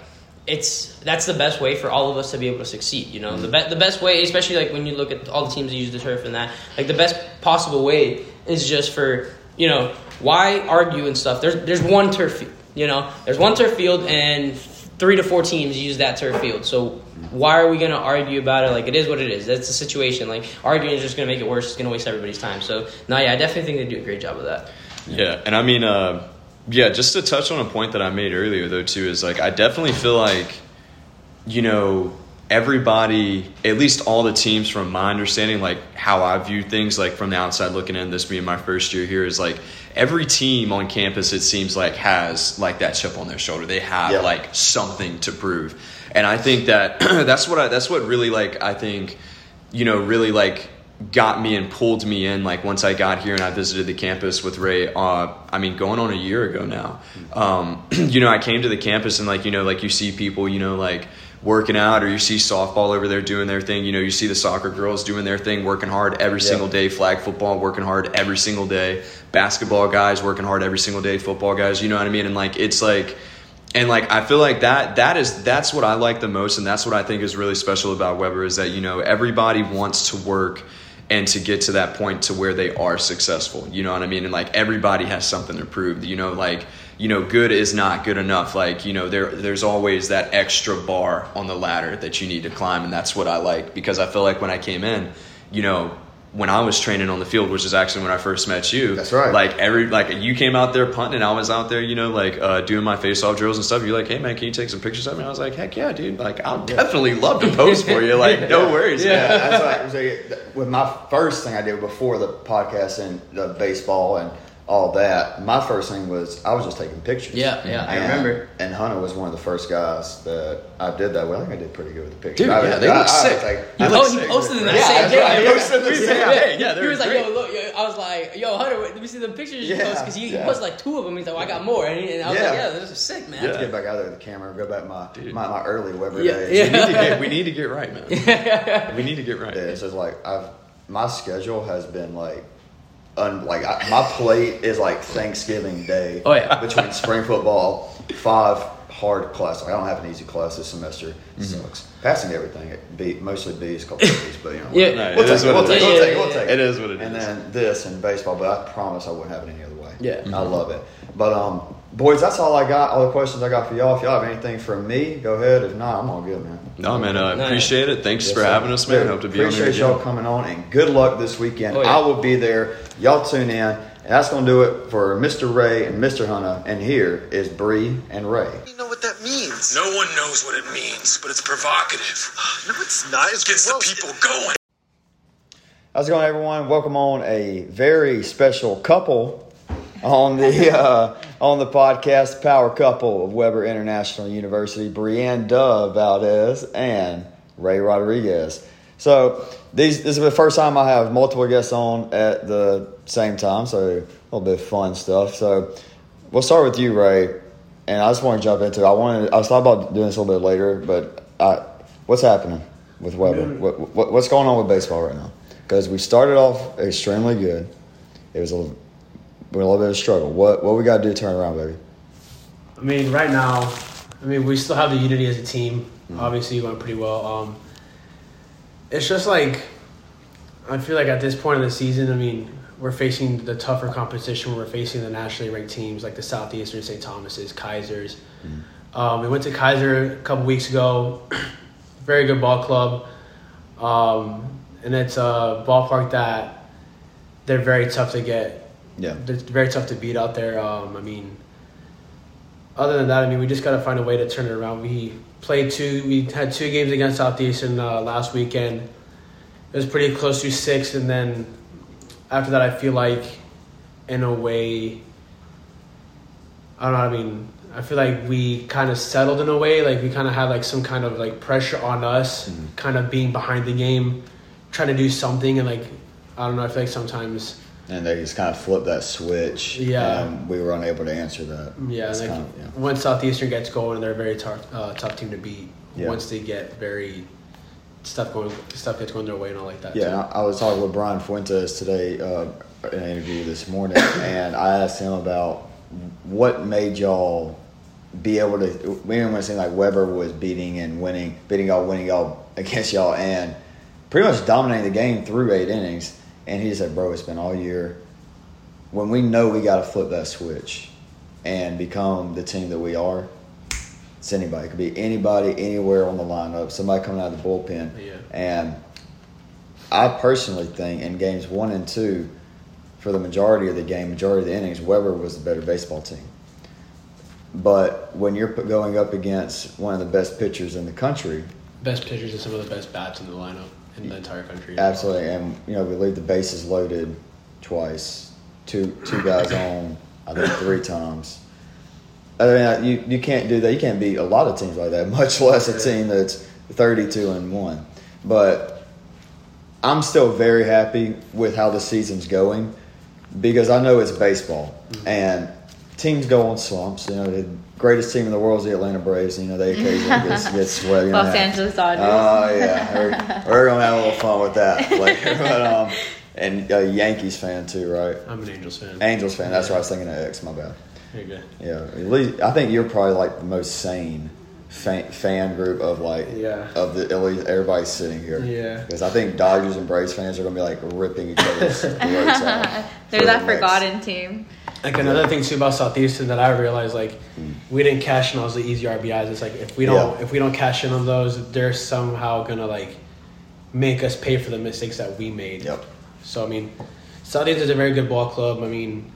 it's that's the best way for all of us to be able to succeed. You know, the Mm-hmm. be- the best way, especially like when you look at all the teams that use the turf and that, like the best possible way is just for you know why argue and stuff. There's there's one turf. You know, there's one turf field and three to four teams use that turf field. So why are we gonna argue about it? Like it is what it is. That's the situation. Like arguing is just gonna make it worse. It's gonna waste everybody's time. So no, yeah, I definitely think they do a great job of that. Yeah, and I mean, uh, yeah, just to touch on a point that I made earlier, though, too, is like I definitely feel like, you know, everybody, at least all the teams, from my understanding, like how I view things, like from the outside looking in, this being my first year here, is like every team on campus, it seems like has like that chip on their shoulder. They have Yeah. like something to prove, and I think that that's what I, that's what really like I think, you know, really like got me and pulled me in like once I got here and I visited the campus with Rey uh I mean going on a year ago now. Um you know I came to the campus and like you know like you see people you know like working out or you see softball over there doing their thing. You know you see the soccer girls doing their thing working hard every Yeah. single day. Flag football working hard every single day. Basketball guys working hard every single day. Football guys you know what I mean? And like it's like and like I feel like that that is that's what I like the most and that's what I think is really special about Webber is that you know everybody wants to work and to get to that point to where they are successful. You know what I mean? And like everybody has something to prove. You know like you know good is not good enough. Like you know there there's always that extra bar on the ladder that you need to climb and that's what I like because I feel like when I came in you know when I was training on the field, which is actually when I first met you. That's right. Like every like you came out there punting, and I was out there, you know, like uh, doing my face off drills and stuff. You're like, hey man, can you take some pictures of me? I was like, heck yeah, dude. Like I'll definitely love to pose for you. Like no worries. Yeah, man. that's like so, with my first thing I did before the podcast and the baseball and all that. My first thing was I was just taking pictures. Yeah, yeah, I And- remember. And Hunter was one of the first guys that I did that with. I think I did pretty good with the pictures. Dude, I, yeah, they I- look I sick. like- You I look oh, was he sick. posted them that Yeah, same that's day. right. He Yeah. posted them the same day. Yeah, they he were was like, "Yo, look, yo, I was like, yo, Hunter, wait, let me see the pictures you Yeah, post because he, he posted like two of them. He's like, well, I got more, and, he, and I was Yeah. like, yeah, this is sick, man. I have to get back out there with the camera, and go back my Dude. my, my early Webber Yeah, days. yeah. We need to get we need to get right, man. we need to get right. Yeah, it's just like I've my schedule has been like un, like I, my plate is like Thanksgiving Day. Oh, yeah. between spring football, five hard classes. Like, I don't have an easy class this semester. Mm-hmm. Sucks. Passing everything, it be mostly B's, couple of B's, but you know. Yeah. No, we'll it take is it. what We'll it take is. it. We'll Yeah, take it. We'll take It is what it and is. then this and baseball, but I promise I wouldn't have it any other way. Yeah. I love it. But um, boys, that's all I got. All the questions I got for y'all. If y'all have anything for me, go ahead. If not, I'm all good, man. No, man, uh, No, appreciate it. Thanks Yes, for sir. having us, man. Dude, Hope to be on appreciate y'all coming on, and good luck this weekend. Oh, yeah. I will be there. Y'all tune in, and that's gonna do it for Mr. Rey and Mr. Hunter. And here is Bri and Rey. You know what that means? No one knows what it means, but it's provocative. No, it's not. It's Gets the people going. How's it going, everyone? Welcome on a very special couple on the uh, on the podcast, power couple of Webber International University, Brianda Valdez and Rey Rodriguez. So these this is the first time I have multiple guests on at the same time, so a little bit of fun stuff. So we'll start with you, Rey, and I just want to jump into. it. I wanted I was thought about doing this a little bit later, but I, what's happening? with Webber? What, what, what's going on with baseball right now? Because we started off extremely good. It was a, a little bit of a struggle. What what we got to do to turn around, baby? I mean, right now, I mean, we still have the unity as a team. Obviously, going pretty well. Um, it's just like I feel like at this point of the season, I mean, we're facing the tougher competition. We're facing the nationally ranked teams like the Southeastern St. Thomas's, Keisers. Um, we went to Keiser a couple weeks ago. Very good ball club, um, and it's a ballpark that they're very tough to get Yeah. it's very tough to beat out there. Um, I mean, other than that, I mean, we just got to find a way to turn it around. We played two. We had two games against Southeastern uh, last weekend. It was pretty close to six, and then after that, I feel like, in a way, I don't know. I mean, I feel like we kind of settled in a way. Like we kind of had like some kind of like pressure on us, kind of being behind the game, trying to do something, and like I don't know. I feel like sometimes. And they just kind of flipped that switch. Yeah. And we were unable to answer that. Yeah, like kind of- yeah. once Southeastern gets going, they're a very tough, uh, tough team to beat. Yeah. Once they get very stuff going, stuff gets going their way and all like that. Yeah. I, I was talking with Brian Fuentes today uh, in an interview this morning, and I asked him about what made y'all be able to. We didn't want to seem like Webber was beating and winning, beating y'all, winning y'all against y'all, and pretty much dominating the game through eight innings. And he said, "Bro, it's been all year. When we know we got to flip that switch and become the team that we are." It's anybody. It could be anybody, anywhere on the lineup. Somebody coming out of the bullpen. Yeah. And I personally think in games one and two, for the majority of the game, majority of the innings, Webber was the better baseball team. But when you're going up against one of the best pitchers in the country, best pitchers and some of the best bats in the lineup in the entire country. absolutely, and you know we leave the bases loaded twice, two two guys on, I think three times. I mean, you you can't do that. You can't beat a lot of teams like that, much less a team that's thirty-two and one. But I'm still very happy with how the season's going because I know it's baseball mm-hmm. and teams go on slumps. You know, the greatest team in the world is the Atlanta Braves. You know, they occasionally get, get sweaty. Los that. Angeles Dodgers. Oh yeah, we're, we're gonna have a little fun with that. Like, but, um, and a Yankees fan too, right? I'm an Angels fan. Angels fan. That's what I was thinking of X. My bad. Very good. Yeah, at least I think you're probably like the most sane fan, fan group of like Yeah. of the at least everybody sitting here. Yeah. because I think Dodgers and Braves fans are gonna be like ripping each other's throats out. They're that the next- forgotten team. Like another thing too about Southeastern that I realized, like we didn't cash in on the easy RBIs. It's like if we don't Yeah. if we don't cash in on those, they're somehow gonna like make us pay for the mistakes that we made. Yep. So I mean, Southeastern is a very good ball club. I mean,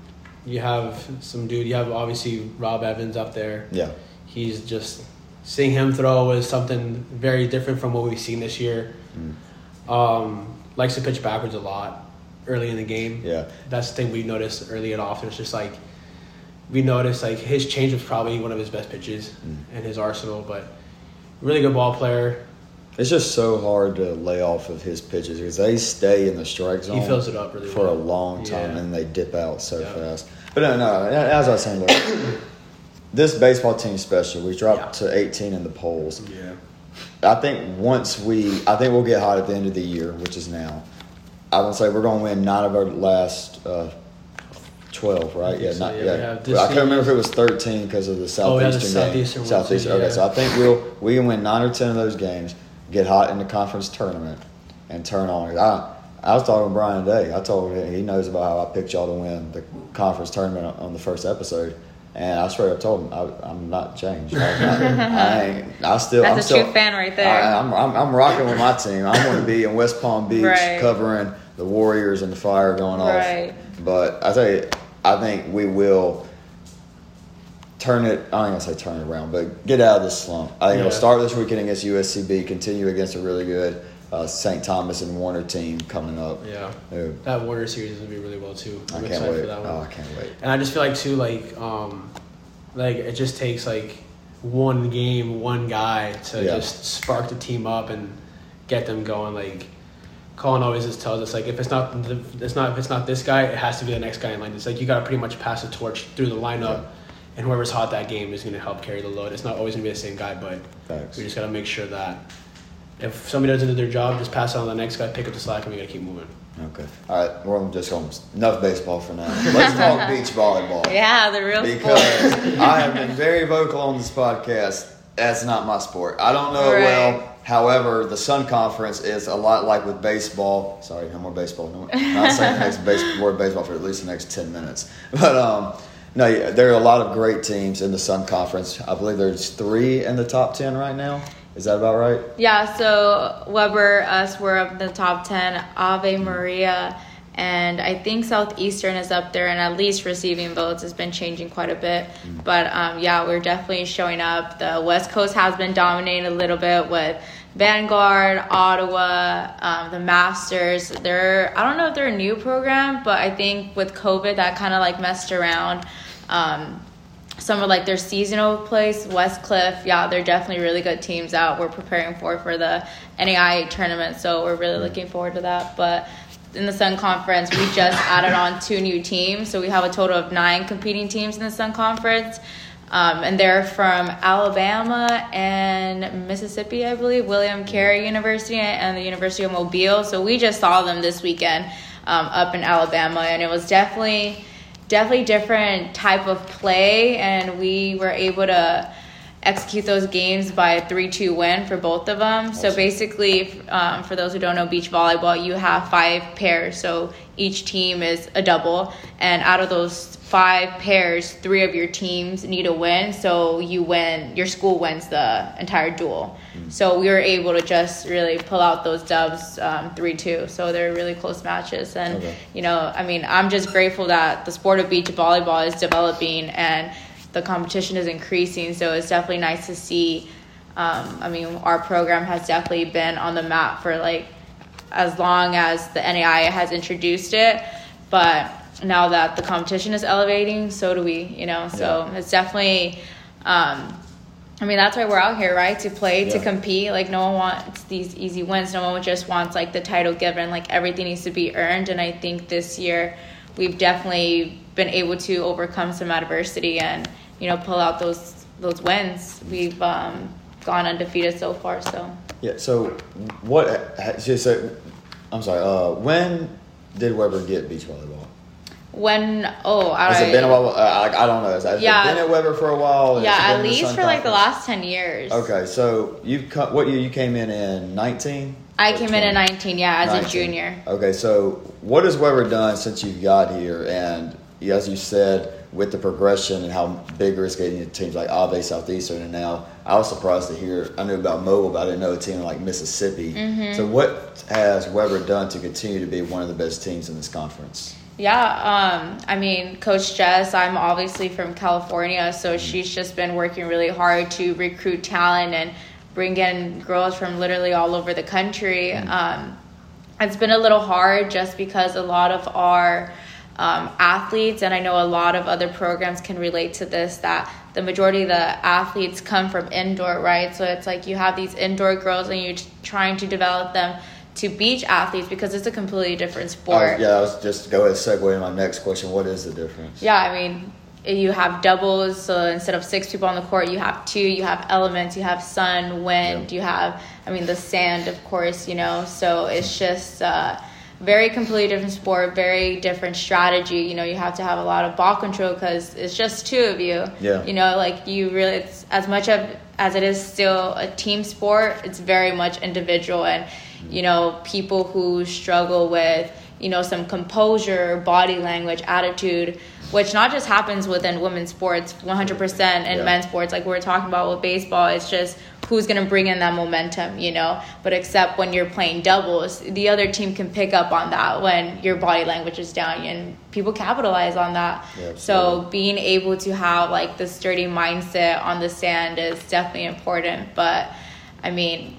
you have some dude. You have obviously Rob Evans up there. Yeah. He's just seeing him throw is something very different from what we've seen this year. Mm. Um, likes to pitch backwards a lot early in the game. Yeah. that's the thing we noticed early and often. It's just like we noticed like his change was probably one of his best pitches Mm. in his arsenal, but really good ball player. It's just so hard to lay off of his pitches because they stay in the strike zone. He fills it up really for well. a long time, Yeah. and they dip out so Yeah. fast. But no, no. As I was saying, this baseball team special. We dropped Yeah. to 18 in the polls. Yeah, I think once we, I think we'll get hot at the end of the year, which is now. I would say we're going to win nine of our last uh, 12, right? Yeah, not, yeah, yeah. I can't remember if it was 13 because of the southeastern Oh, had the southeastern game. Southeastern Southeastern. Okay, yeah. so I think we'll we can win nine or 10 of those games, get hot in the conference tournament, and turn on. I I was talking to Brian today. I told him he knows about how I picked y'all to win the conference tournament on the first episode. And I swear I told him I, I'm not changed. I'm not, I ain't. I still. That's I'm a still, true fan right there. I, I'm, I'm, I'm rocking with my team. I want to be in West Palm Beach Right. covering the Warriors and the fire going off. Right. But I tell you, I think we will turn it. I ain't gonna say turn it around, but get out of this slump. I think Yeah. it'll start this weekend against USCB, continue against a really good uh, St. Thomas and Warner team coming up. yeah. Uh, That Warner series is gonna be really well too. I I'm can't excited wait. for that one. Oh, I can't wait. And I just feel like too, like, um, like it just takes like one game, one guy to Yeah. just spark the team up and get them going. Like Colin always just tells us, like if it's not the, it's not if it's not this guy, it has to be the next guy in line. It's like you got to pretty much pass the torch through the lineup, and whoever's hot that game is going to help carry the load. It's not always going to be the same guy, but Facts. we just got to make sure that if somebody doesn't do their job, just pass it on to the next guy, pick up the slack, and we gotta keep moving. Okay. All right. We're just going enough baseball for now. Let's talk beach volleyball. Yeah, the real Because sport. I have been very vocal on this podcast. That's not my sport. I don't know it well. However, the Sun Conference is a lot like with baseball. Sorry, no more baseball. No, not saying the next base, word baseball for at least the next ten minutes. But um, no, yeah, there are a lot of great teams in the Sun Conference. I believe there's three in the top ten right now. Is that about right? Yeah, so Webber, us, we're up in the top 10. Ave Maria, and I think Southeastern is up there, and at least receiving votes has been changing quite a bit. But um, yeah, we're definitely showing up. The West Coast has been dominating a little bit with Vanguard, Ottawa, um, the Masters. They're I don't know if they're a new program, but I think with COVID that kind of like messed around. Um, some of like their seasonal place, Westcliff. Yeah, they're definitely really good teams out. We're preparing for for the NAIA tournament, so we're really looking forward to that. But in the Sun Conference, we just added on two new teams, so we have a total of nine competing teams in the Sun Conference. Um, and they're from Alabama and Mississippi, I believe, William Carey University and the University of Mobile. So we just saw them this weekend um, up in Alabama, and it was definitely definitely different type of play and we were able to execute those games by a 3-2 win for both of them. So basically um, for those who don't know beach volleyball you have five pairs. So each team is a double. And out of those five pairs three of your teams need a win. So you win your school wins the entire duel. So we were able to just really pull out those dubs um, 3-2 so they're really close matches. And Okay. you know, I mean, I'm just grateful that the sport of beach volleyball is developing and the competition is increasing. So it's definitely nice to see. Um, I mean, our program has definitely been on the map for like as long as the NAIA has introduced it. But now that the competition is elevating, so do we, you know. So it's definitely. Um, I mean, that's why we're out here, right? To play, to compete. Like, no one wants these easy wins. No one just wants, like, the title given. Like, everything needs to be earned. And I think this year we've definitely been able to overcome some adversity and, you know, pull out those those wins. We've um, gone undefeated so far, so. Yeah. So what? So, so I'm sorry. Uh, when did Webber get beach volleyball? When, oh, I Has it been a while? Uh, I, I don't know. Has, Yeah. it been at Webber for a while? Yeah, at least for, like, the last 10 years. Okay, so you've come, what year you came in in 19? I came in at 19, yeah, as a junior. Okay, so what has Webber done since you got here? And as you said, with the progression and how bigger it's getting in teams like Ave Southeastern, and now I was surprised to hear I knew about Mobile, but I didn't know a team like Mississippi. Mm-hmm. So what has Webber done to continue to be one of the best teams in this conference? Yeah, um, I mean, Coach Jess, I'm obviously from California, so she's just been working really hard to recruit talent and bring in girls from literally all over the country. Um, it's been a little hard just because a lot of our um, athletes, and I know a lot of other programs can relate to this, that the majority of the athletes come from indoor, right? So it's like you have these indoor girls and you're trying to develop them to beach athletes because it's a completely different I sport. was- yeah, I was just go ahead segue into my next question. What is the difference? Yeah, I mean, you have doubles, so instead of six people on the court, you have two. You have elements, you have sun, wind, you have, I mean, the sand, of course, you know. So it's just uh, very completely different sport, very different strategy. You know, you have to have a lot of ball control because it's just two of you. Yeah. You know, like you really, it's as much of as it is still a team sport. It's very much individual, and you know, people who struggle with you know some composure, body language, attitude, which not just happens within women's sports, 100% in Yeah. men's sports. Like we we're talking about with baseball, it's just who's going to bring in that momentum, you know. But except when you're playing doubles, the other team can pick up on that when your body language is down, and people capitalize on that. Yeah, so being able to have like the sturdy mindset on the sand is definitely important. But I mean,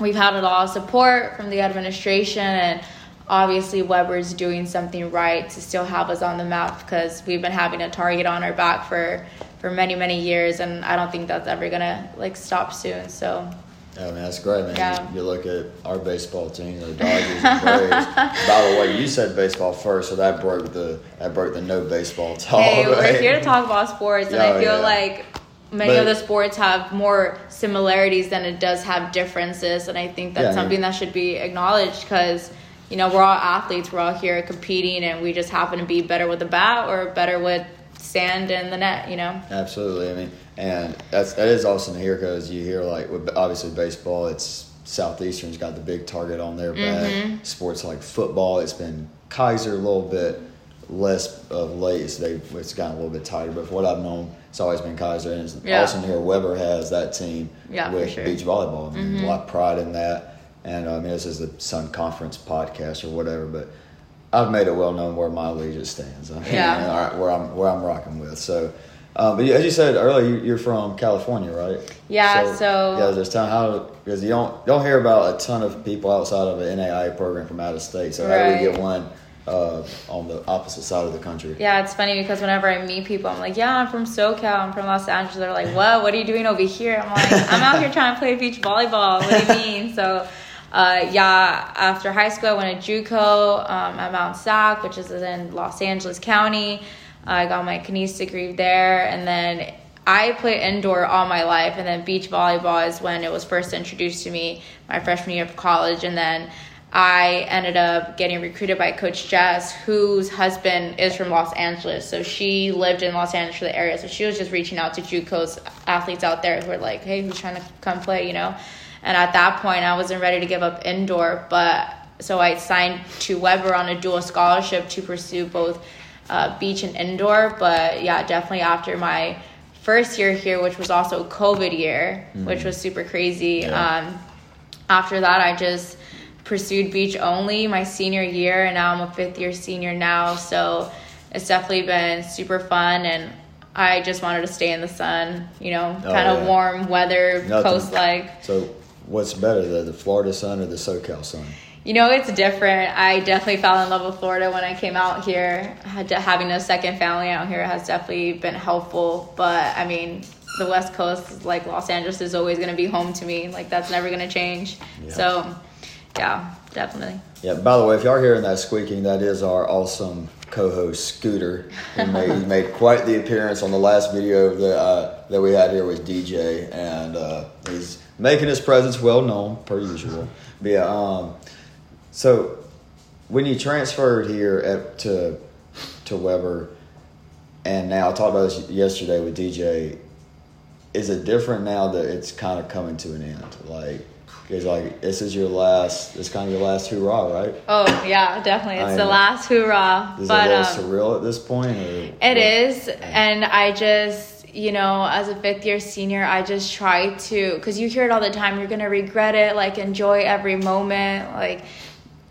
we've had a lot of support from the administration and obviously Webber's doing something right to still have us on the map because we've been having a target on our back for for many many years and I don't think that's ever gonna like stop soon so Yeah, I mean, that's great, man. Yeah. You, you look at our baseball team, the Dodgers and Braves. By the way, you said baseball first, so that broke the that broke the no baseball talk. hey we're here to talk about sports and I Oh, feel yeah. like many But- of the sports have more similarities than it does have differences, and I think that's Yeah, something that should be acknowledged because you know we're all athletes, we're all here competing, and we just happen to be better with the bat or better with sand in the net. You know. Absolutely. I mean, and that's that is awesome to hear because you hear like with obviously baseball, it's Southeastern's got the big target on their back. Mm-hmm. Sports like football, it's been Keiser a little bit less of late. It's, they, it's gotten a little bit tighter, but what I've known, it's always been Keiser. And it's Yeah. awesome to hear Webber has that team Yeah, with sure. Mm-hmm. beach volleyball. I mean, A lot of pride in that. And uh, I mean, this is the Sun Conference podcast or whatever, but I've made it well known where my allegiance stands. I mean, Yeah. all right, where I'm where I'm rocking with. So, um, but as you said earlier, you- you're from California, right? Yeah, so- yeah, there's ton how because you don't don't hear about a ton of people outside of an NAIA program from out of state. So how do we get one uh, on the opposite side of the country? Yeah, it's funny because whenever I meet people, I'm like, "Yeah, I'm from SoCal. I'm from Los Angeles." They're like, "What? What are you doing over here?" I'm like, "I'm out here trying to play beach volleyball." What do you mean? So, uh, yeah, after high school, I went to JUCO um, at Mount Sac, which is in Los Angeles County. I got my kines degree there, and then I played indoor all my life, and then beach volleyball is when it was first introduced to me my freshman year of college, and then I ended up getting recruited by Coach Jess, whose husband is from Los Angeles. So she lived in Los Angeles for the area. So she was just reaching out to JUCO's athletes out there who were like, "Hey, who's trying to come play?" You know. And at that point, I wasn't ready to give up indoor, but so I signed to Webber on a dual scholarship to pursue both uh, beach and indoor. But yeah, definitely after my first year here, which was also COVID year, which was super crazy. Yeah. Um, after that, I just pursued beach only my senior year, and now I'm a fifth year senior now. So it's definitely been super fun, and I just wanted to stay in the sun, you know, Oh, kind of yeah. warm weather, coast like. So, what's better, the, the Florida sun or the SoCal sun? You know, it's different. I definitely fell in love with Florida when I came out here. Having a second family out here has definitely been helpful. But I mean, the West Coast, like Los Angeles, is always going to be home to me. Like that's never going to change. Yeah. So, yeah, definitely. Yeah. By the way, if y'all are hearing that squeaking, that is our awesome co-host Scooter. He made, he made quite the appearance on the last video that uh, that we had here with DJ, and uh, he's making his presence well known per usual. But yeah, um, so when you transferred here at, to to Webber, and now I talked about this yesterday with DJ. Is it different now that it's kind of coming to an end? Like, because like this is your last, it's kind of your last hurrah, right? Oh yeah, definitely. It's I the know. last hoorah. Is but it a um, little surreal at this point? Or It is, and I just, you know, as a fifth year senior, I just try to, because you hear it all the time, you're gonna regret it, like enjoy every moment, like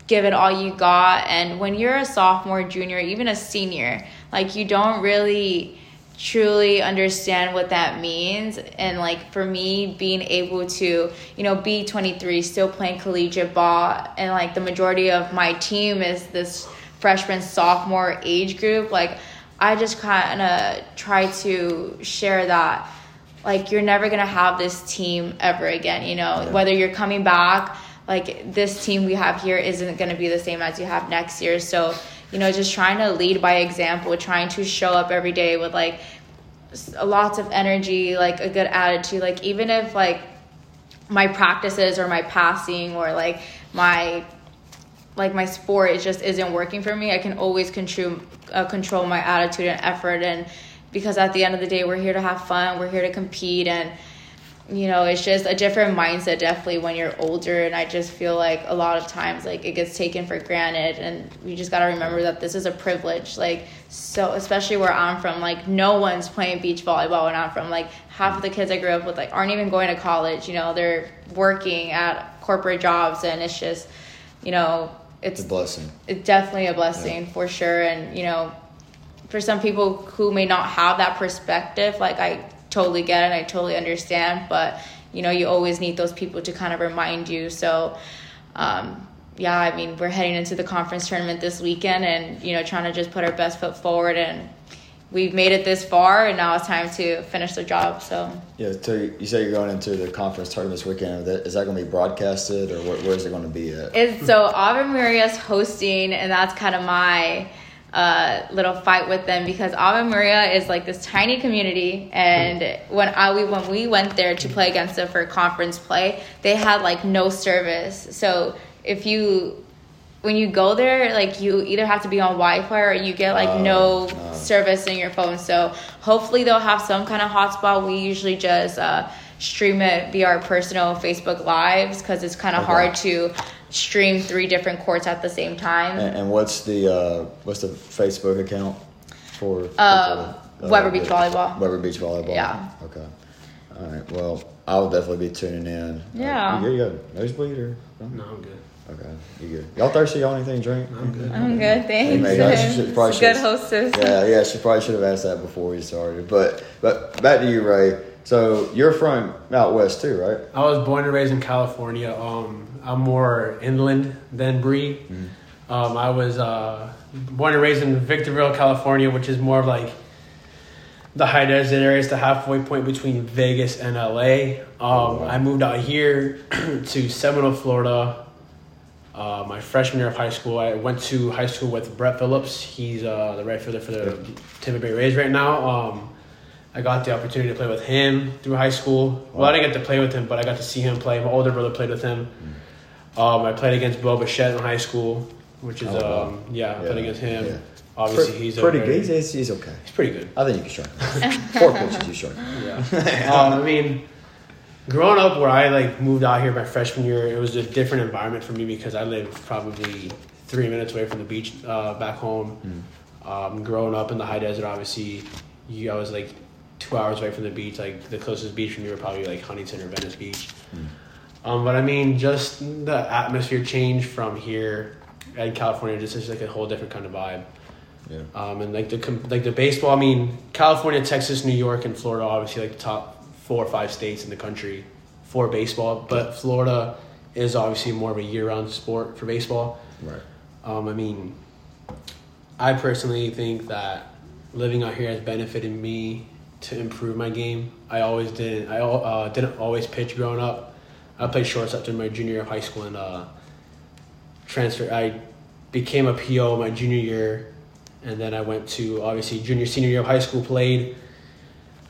give it all you got. And when you're a sophomore, junior, even a senior, like you don't really truly understand what that means. And like for me being able to you know be 23 still playing collegiate ball and like the majority of my team is this freshman sophomore age group like i just kind of try to share that like you're never gonna have this team ever again you know? Yeah. whether you're coming back like this team we have here isn't gonna be the same as you have next year. So you know just trying to lead by example trying to show up every day with like lots of energy like a good attitude. Like even if like my practices or my passing or like my like my sport it just isn't working for me i can always control uh, control my attitude and effort. And because at the end of the day we're here to have fun we're here to compete and you know it's just a different mindset definitely when you're older and i just feel like a lot of times like it gets taken for granted and we just got to remember that this is a privilege like so especially where i'm from like no one's playing beach volleyball when i'm from like half of the kids i grew up with like aren't even going to college you know they're working at corporate jobs and it's just you know it's it's a blessing. it's definitely a blessing for sure and you know for some people who may not have that perspective like i totally get it i totally understand but you know you always need those people to kind of remind you so um, yeah i mean we're heading into the conference tournament this weekend and you know trying to just put our best foot forward and we've made it this far and now it's time to finish the job so Yeah. So you you say you're going into the conference tournament this weekend. Is that- Is that going to be broadcasted, or where, where is it going to be at? It's so Ave Maria's hosting, and that's kind of my uh, little fight with them because Ave Maria is like this tiny community, and when I we when we went there to play against them for conference play, they had like no service. So if you when you go there, like you either have to be on Wi-Fi or you get like Oh, no no. service in your phone. So hopefully they'll have some kind of hotspot. We usually just uh, stream it via our personal Facebook lives because it's kind of Okay. hard to stream three different courts at the same time. And, and what's the uh, what's the Facebook account for? Uh, for, Webber Beach Volleyball. Webber Beach Volleyball. Yeah. Okay. All right. Well, I'll definitely be tuning in. Yeah. Uh, you, good? you got nosebleed or? No, I'm good. Okay. You good? Y'all thirsty? Y'all anything to drink? I'm good. I'm good, thanks. Hey, man, you should- probably Good hostess. Yeah, yeah. She probably should have asked that before we started. But but back to you, Rey. So you're from out west too, right? I was born and raised in California. Um, I'm more inland than Bri. Um, I was uh, born and raised in Victorville, California, which is more of like the high desert area. It's the halfway point between Vegas and LA. Um, I moved out here to Seminole, Florida. Uh, my freshman year of high school, I went to high school with Brett Phillips. He's uh, the right fielder for the Tampa Bay Rays right now. Um, I got the opportunity to play with him through high school. Well, I didn't get to play with him, but I got to see him play. My older brother played with him. Um, I played against Bo Bichette in high school, which is Oh, wow. um, yeah, I played against him. yeah. Obviously, Pre- he's pretty good. He's, he's okay. He's pretty good. I think you can strike. him. Four pitches, you strike. him. Yeah. um, I mean, growing up where I like moved out here my freshman year, it was a different environment for me because I lived probably three minutes away from the beach uh, back home. Um, growing up in the high desert, obviously, you, I was like two hours away from the beach. Like the closest beach from me were probably like Huntington or Venice Beach. Um, but I mean, just the atmosphere change from here in California just is like a whole different kind of vibe. Yeah. Um, and like the com- like the baseball, I mean, California, Texas, New York, and Florida, obviously like the top four or five states in the country for baseball. But Florida is obviously more of a year-round sport for baseball. Right. Um, I mean, I personally think that living out here has benefited me to improve my game. I always didn't. I uh, didn't always pitch growing up. I played shortstop during my junior year of high school and uh, transfer. I became a PO my junior year, and then I went to obviously junior senior year of high school. Played.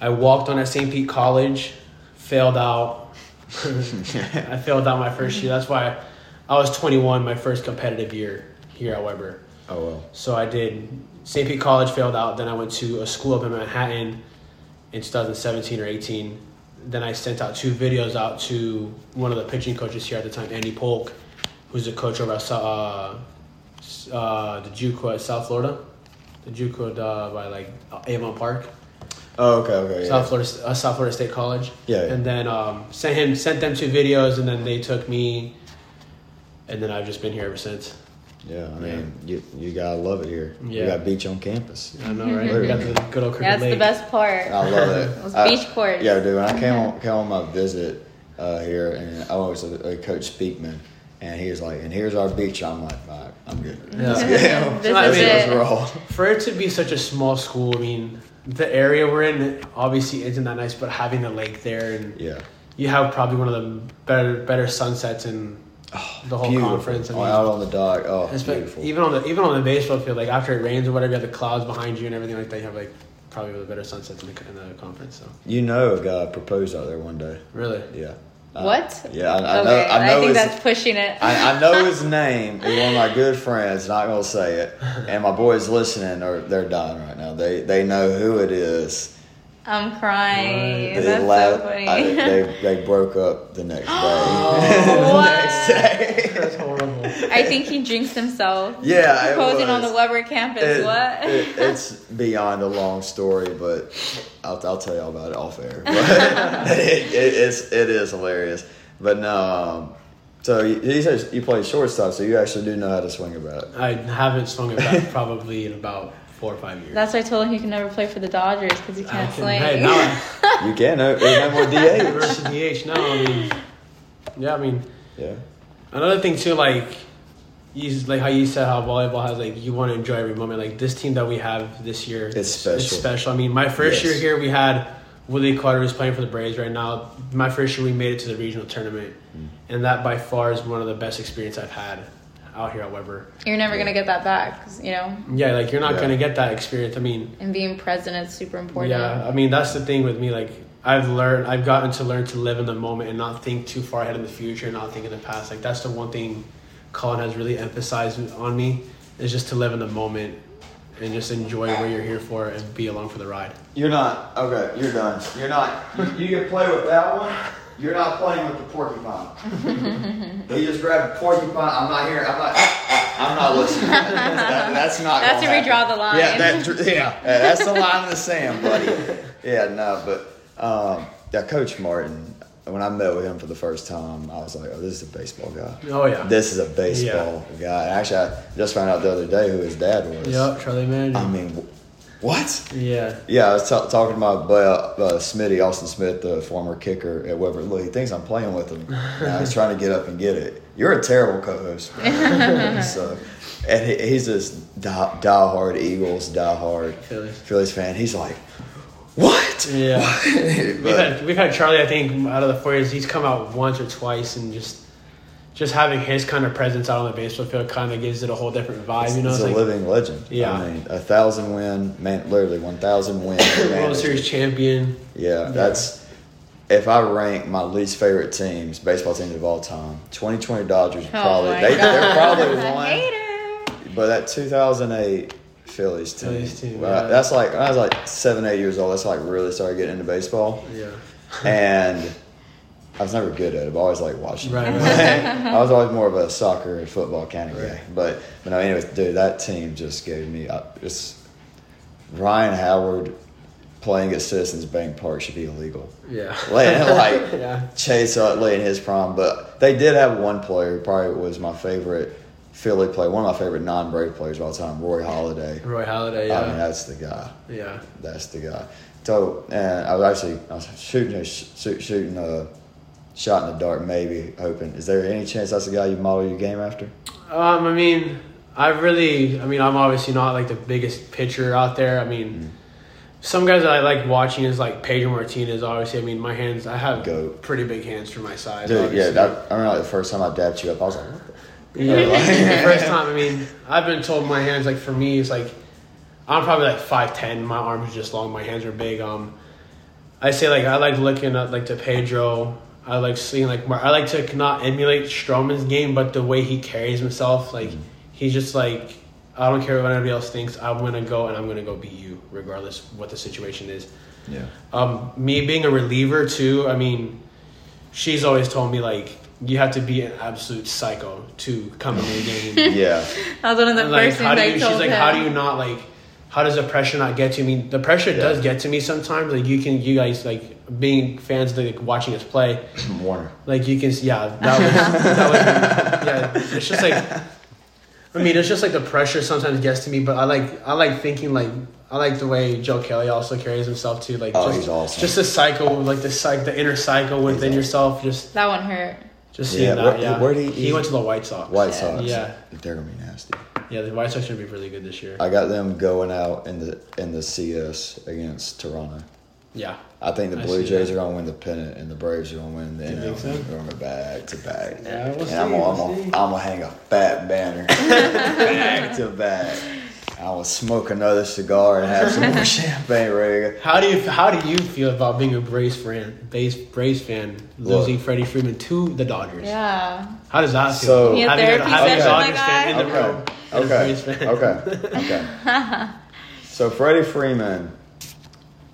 I walked on at St. Pete College, failed out. I failed out my first year. That's why I was 21 my first competitive year here at Webber. Oh well. So I did St. Pete College, failed out. Then I went to a school up in Manhattan in 2017 or 18. Then I sent out two videos out to one of the pitching coaches here at the time, Andy Polk, who's a coach over at uh, uh, the JUCO at South Florida, the JUCO uh, by like Avon Park. Oh, okay, okay. Yeah. South Florida, uh, South Florida State College. Yeah, yeah. And then um, sent him, sent them two videos, and then they took me, and then I've just been here ever since. Yeah, I mean, you you gotta love it here. You Yeah. got beach on campus. I know, right? We got the good old Crooked That's the best part. I love it. Those I- beach courts. Yeah, dude. When I came on came on my visit uh, here, and I was a, a coach Speakman, and he was like, "And here's our beach." I'm like, "All right, I'm good." Yeah. This I is mean, it. roll. For it to be such a small school, I mean, the area we're in obviously isn't that nice, but having the lake there and Yeah. you have probably one of the better better sunsets in the whole Beautiful. conference. I Oh, mean, out on the dock. Oh, it's been- beautiful. even on the even on the baseball field, like after it rains or whatever, you have the clouds behind you and everything like that. You have like probably one of the better sunsets in the, in the conference. So you know, a guy proposed out there one day. really, Yeah. Uh, What? Yeah, I, I know. I know think his, that's pushing it. I, I know his name. He's one of my good friends. Not gonna say it. And my boys listening or they're dying right now. They they know who it is. I'm crying. They That's laugh- so funny. I- they they broke up the next day. What? next day. that's horrible. I think he jinxed himself. Yeah, it Proposing on the Webber campus. It- what? it- it's beyond a long story, but I'll, I'll tell y'all about it off air. But it, it, it's it is hilarious. But no, um, so you, you said you play shortstop, so you actually do know how to swing a bat. I haven't swung it back probably in about four or five years. That's why I told him he can never play for the Dodgers because he can't can- swing. Hey, now I, You can. No, there's no more DH. reverse DH. No, I mean, yeah, I mean. Yeah. Another thing too, like you like how you said how volleyball has like you want to enjoy every moment. Like this team that we have this year, It's special. It's special. I mean, my first Yes. year here, we had Willie Carter who's playing for the Braves right now. My first year, we made it to the regional tournament, Mm. and that by far is one of the best experience I've had out here at Webber. You're never gonna get that back, 'cause, you know. Yeah, like you're not Yeah. gonna get that experience. I mean, And being present is super important. yeah, I mean that's the thing with me. Like I've learned, I've gotten to learn to live in the moment and not think too far ahead in the future, not think in the past. Like that's the one thing Colin has really emphasized on me is just to live in the moment and just enjoy what you're here for and be along for the ride. You're not okay. You're done. You're not. You, you can play with that one. You're not playing with the porcupine. he just grabbed a porcupine. I'm not here. I'm not. I'm not listening. That- that's not. That's gonna where we draw the line. Yeah, that, yeah, that's the line in the sand, buddy. Yeah, no, but um, yeah, Coach Martin. When I met with him for the first time, I was like, "Oh, this is a baseball guy. Oh yeah. This is a baseball guy." Actually, I just found out the other day who his dad was. Yep, Charlie Manuel. I mean, wh- what? yeah. Yeah, I was ta talking to my buddy, uh, Smitty, Austin Smith, the former kicker at Webber. Look, he thinks I'm playing with him. Now he's trying to get up and get it. You're a terrible co-host. so, and he, he's this die, diehard Eagles, diehard Phillies. Phillies fan. He's like, what? Yeah. What? We've had we've had Charlie. I think out of the four years, he's come out once or twice, and just just having his kind of presence out on the baseball field kind of gives it a whole different vibe. You know, he's it's a like living legend. Yeah. I mean, a thousand win, man, literally one thousand win. World manager. Series champion. Yeah, that's if I rank my least favorite teams, baseball teams of all time. 2020 Dodgers are probably oh my they, God. they're probably A one. But that 2008 Phillies team, Phillies team, well, yeah. that's like when I was like seven, eight years old. That's like really started getting into baseball, Yeah. and I was never good at it. But I always like watching. Right, I was always more of a soccer and football kind of guy. But but no, anyways, dude, that team just gave me uh, just Ryan Howard playing at Citizens Bank Park should be illegal. Yeah. Like, like Yeah. Chase Utley in his prime, but they did have one player who probably was my favorite Philly player, one of my favorite non-Brave players of all time, Roy Halladay. Roy Halladay. I mean, Yeah. that's the guy. yeah. That's the guy. So, and I was actually I was shooting a shoot- shooting a shot in the dark, maybe hoping. Is there any chance that's the guy you model your game after? Um, I mean, I really, I mean, I'm obviously not like the biggest pitcher out there. I mean, Mm-hmm. some guys that I like watching is like Pedro Martinez. Obviously, I mean, my hands, I have Goat. pretty big hands for my size. Dude, yeah, that, I remember like the first time I dapped you up, I was like, what the Yeah, the first time. I mean, I've been told my hands like for me, it's like I'm probably like five ten. My arms are just long. My hands are big. Um, I say like I like looking at like to Pedro. I like seeing like I like to not emulate Stroman's game, but the way he carries himself, like he's just like I don't care what anybody else thinks. I'm gonna go and I'm gonna go beat you, regardless what the situation is. Yeah. Um, me being a reliever too. I mean, she's always told me like you have to be an absolute psycho to come in the game. Yeah. That was one of the And, like, first how things do I you, told she's like, him. how do you not like? How does the pressure not get to me? The pressure Yeah. does get to me sometimes. Like you can, you guys like being fans of like watching us play. Warner. Like you can, see, yeah, that was, that was, yeah. It's just like, I mean, it's just like the pressure sometimes gets to me. But I like, I like thinking like, I like the way Joe Kelly also carries himself too. Like, Oh, just, he's awesome. Just the cycle, like the psych, the inner cycle within awesome. yourself. Just, That one hurt. just Yeah, seeing that. where- yeah, where'd he- he went to the White Sox. White Sox. Yeah. They're gonna be nasty. Yeah, the White Sox are gonna be really good this year. I got them going out in the in the CS against Toronto. Yeah. I think the I Blue Jays that. are gonna win the pennant and the Braves are gonna win the You think NL. so? They're gonna go back to back. Yeah, we'll and see, I'm gonna, we'll gonna, see. I'm gonna hang a fat banner back to back. I will smoke another cigar and have some more champagne ready. How do you how do you feel about being a Braves fan? Braves Braves fan losing Look. Freddie Freeman to the Dodgers. Yeah. How does that feel? So- Need a having therapy having a session, fan in the Okay. room. and a Okay. Okay. Okay. so Freddie Freeman,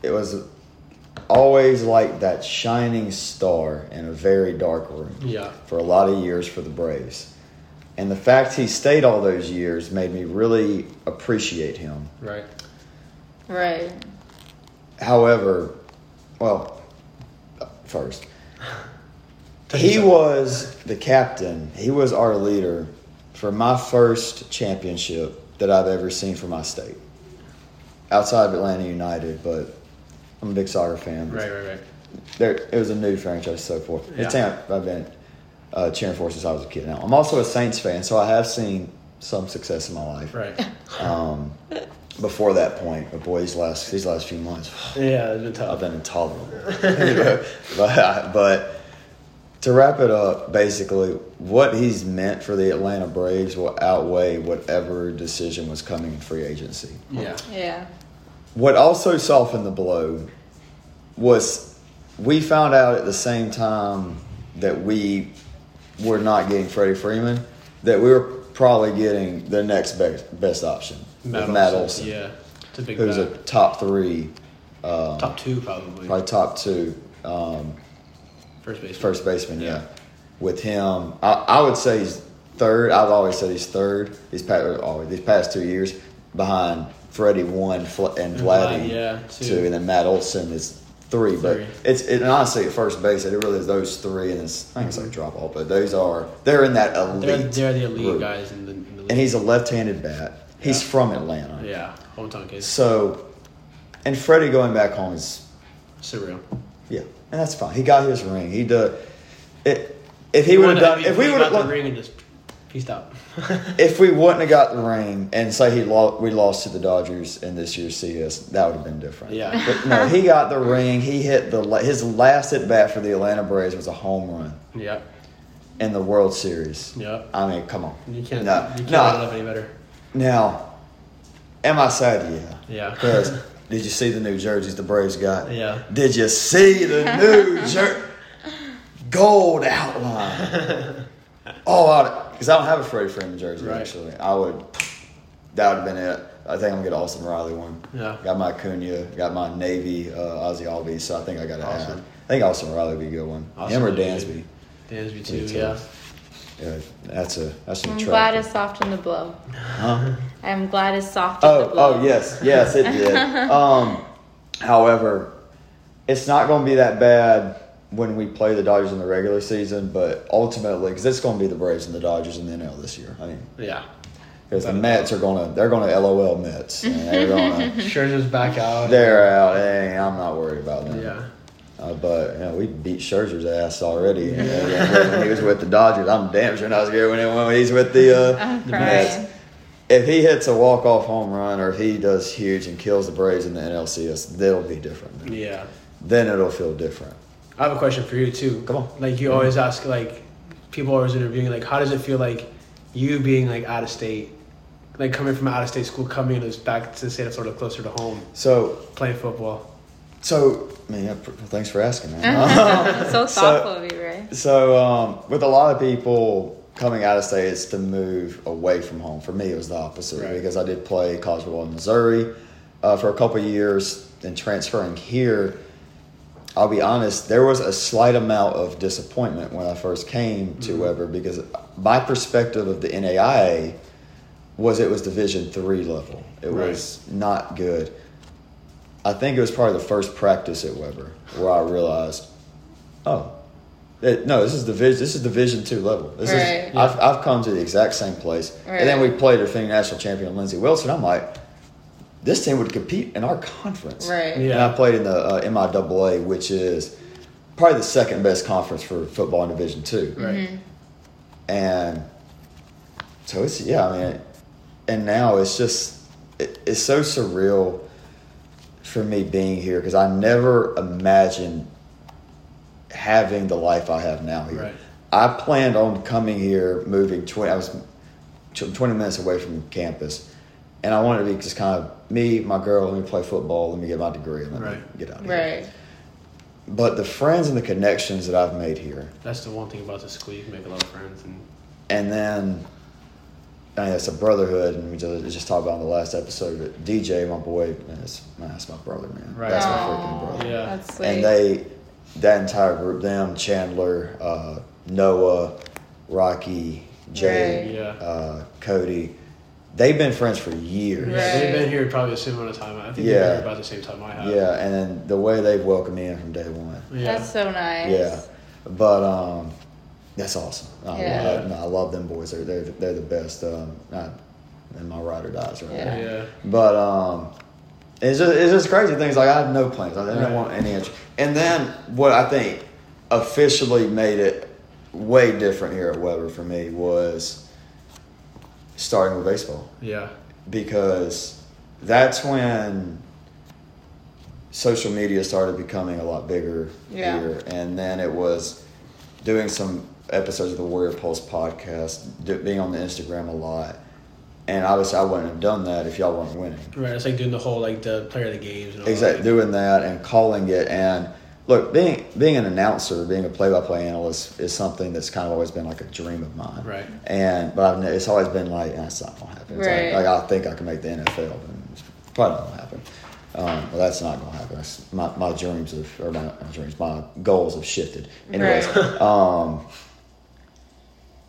it was always like that shining star in a very dark room. Yeah. For a lot of years for the Braves. And the fact he stayed all those years made me really appreciate him. Right. Right. However, well, first, he was the captain. He was our leader for my first championship that I've ever seen for my state. Outside of Atlanta United, but I'm a big soccer fan. Right, right, right. There, it was a new franchise, so forth. Yeah. It's team I've been uh, cheering for since I was a kid. Now I'm also a Saints fan, so I have seen some success in my life. Right. Um, before that point, but boy, these last these last few months, Yeah, it's been I've been intolerable. but, but to wrap it up, basically, what he's meant for the Atlanta Braves will outweigh whatever decision was coming in free agency. Yeah. Yeah. What also softened the blow was we found out at the same time that we were not getting Freddie Freeman that we were probably getting the next best, best option with Matt Olson, Yeah. It's a big who's a top three, um, top two probably. probably top two um, First base. first baseman. Yeah, with him, I, I would say he's third. I've always said he's third. These past always these past two years behind Freddie one Fl- and Vladdy Vlad, yeah, two. two, and then Matt Olson is three. But it's it, and honestly at first base it really is those three, and it's I think it's like mm-hmm. drop off, but those are they're in that elite. They're, they're the elite group. guys in the, in the league. and he's a left-handed bat. He's Yeah. from Atlanta, yeah, hometown kid. so and Freddie going back home is Surreal. yeah, and that's fine. He got his ring. He did. It, if he would have done, if we would got the have, ring and just pieced out. if we wouldn't have got the ring and say he lost, we lost to the Dodgers in this year's CS, that would have been different. Yeah. but no, he got the ring. He hit the la- his last at bat for the Atlanta Braves was a home run yep. in the World Series. Yep. I mean, come on. You can't. No, you can't no. line it up any better. Now, am I sad? Yeah. Yeah. Because did you see the new jerseys the Braves got? Yeah. Did you see the new jer- gold outline? oh, because I don't have a Freddie Freeman jersey Right. actually. I would. That would have been it. I think I'm gonna get Austin Riley one. Yeah. Got my Acuna, got my Navy uh, Ozzie Albies, so I think I got to Awesome. add. I think Austin Riley would be a good one. Austin Him or Dansby. Dansby too. Too. Yeah. Yeah, that's a that's an I'm attractive. glad it softened the blow. Huh? I'm glad it softened the Oh, blow. oh yes, yes, it did. um, however, it's not going to be that bad when we play the Dodgers in the regular season, but ultimately, because it's going to be the Braves and the Dodgers in the NL this year. I mean, Yeah. because the Mets are going to they're going to LOL Mets, and they're going to Scherzer's back out. they're out. Hey, I'm not worried about them. Yeah. Uh, but you know, we beat Scherzer's ass already uh, when he was with the Dodgers. I'm damn sure not scared when, when he's with the uh, the. Mets. If he hits a walk off home run or if he does huge and kills the Braves in the NLCS, that'll be different. Yeah. Then it'll feel different. I have a question for you too. Come on. Like you always ask, like people always interviewing, like how does it feel like you being like out of state, like coming from out of state school, coming us back to the state that's sort of Florida, closer to home, So, playing football. so I mean, yeah, pr- thanks for asking, man. so So- thoughtful of you, right? So, um, with a lot of people coming out of state, it's to move away from home. For me, it was the opposite Right. because I did play college football in Missouri uh, for a couple of years. and transferring here, I'll be honest, there was a slight amount of disappointment when I first came to mm-hmm. Webber because my perspective of the NAIA was it was Division three level. It Right. was not good. I think it was probably the first practice at Webber where I realized, oh, it, no, this is division. This is Division two level. This Right. is I've, I've come to the exact same place, and then we played our defending national champion Lindsey Wilson. I'm like, this team would compete in our conference, Right. Yeah. And I played in the uh, MIAA, which is probably the second best conference for football in Division two, Right. and so it's yeah. I mean, and now it's just it, it's so surreal for me being here because I never imagined having the life I have now here. Right. I planned on coming here, moving twenty. I was twenty minutes away from campus, and I wanted to be just kind of me, my girl. Let me play football. Let me get my degree. And let me get out of here. Right. But the friends and the connections that I've made here, That's the one thing about the school. You can make a lot of friends, and and then I mean, it's a brotherhood, and we just, just talked about in the last episode. But DJ, my boy, man, that's, man, that's my brother, man. Right. That's my Aw, freaking brother. Yeah. That's sweet. And they, that entire group, them, Chandler, uh, Noah, Rocky, Jay, yeah. uh, Cody, they've been friends for years. Right. they've been here probably the same amount of time. I think they've Yeah. been here about the same time I have. Yeah, and then the way they've welcomed me in from day one. Yeah. That's so nice. Yeah, but um, that's awesome. I, Yeah. I, no, I love them boys. They're they're, they're the best. Um, I, and my ride or dies right Yeah. there. yeah. But um, it's just it's just crazy things. Like I have no plans. I didn't Right. want any interest. And then what I think officially made it way different here at Webber for me was starting with baseball Yeah. because that's when social media started becoming a lot bigger Yeah. here and then it was doing some episodes of the Warrior Pulse podcast, do, being on the Instagram a lot, and obviously I wouldn't have done that if y'all weren't winning. Right, it's like doing the whole like the player of the games. And all Exactly, That. doing that and calling it and. Look, being being an announcer, being a play-by-play analyst is something that's kind of always been like a dream of mine. Right. And but I've, it's always been like that's not gonna happen. It's Right. Like, like I think I can make the NFL, and it's probably not gonna happen. Um, well, that's not gonna happen. That's my, my dreams have or my, my dreams, my goals have shifted. Anyways, um,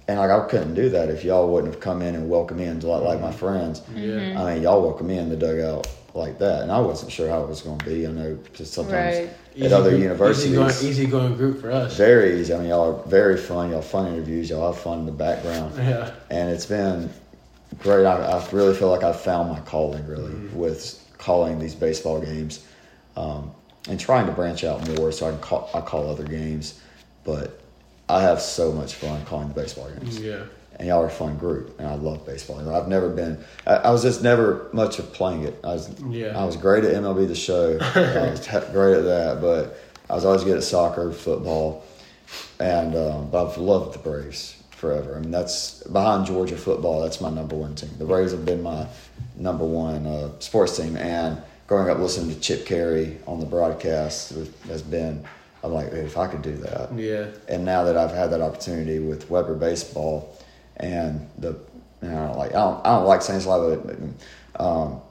and like I couldn't do that if y'all wouldn't have come in and welcomed me in to like, like my friends. Yeah. I mean, y'all welcomed me in the dugout like that, and I wasn't sure how it was going to be. I know just sometimes Right. at other group- universities, easy going, easy going group for us. very easy. I mean, y'all are very fun. Y'all fun interviews. Y'all have fun in the background, Yeah. and it's been great. I, I really feel like I've found my calling really with calling these baseball games, um, and trying to branch out more so I can call I call other games, but I have so much fun calling the baseball games Yeah. And y'all are a fun group, and I love baseball. And I've never been, I, I was just never much of playing it. I was, Yeah. I was great at MLB The Show. I was great at that, but I was always good at soccer, football, and um, but I've loved the Braves forever. I mean, that's behind Georgia football. That's my number one team. The Braves have been my number one uh, sports team, and growing up listening to Chip Caray on the broadcast has been. I'm like, "Dude, if I could do that, Yeah. and now that I've had that opportunity with Webber baseball and the you know, I don't like I don't, I don't like saying this a lot, but um,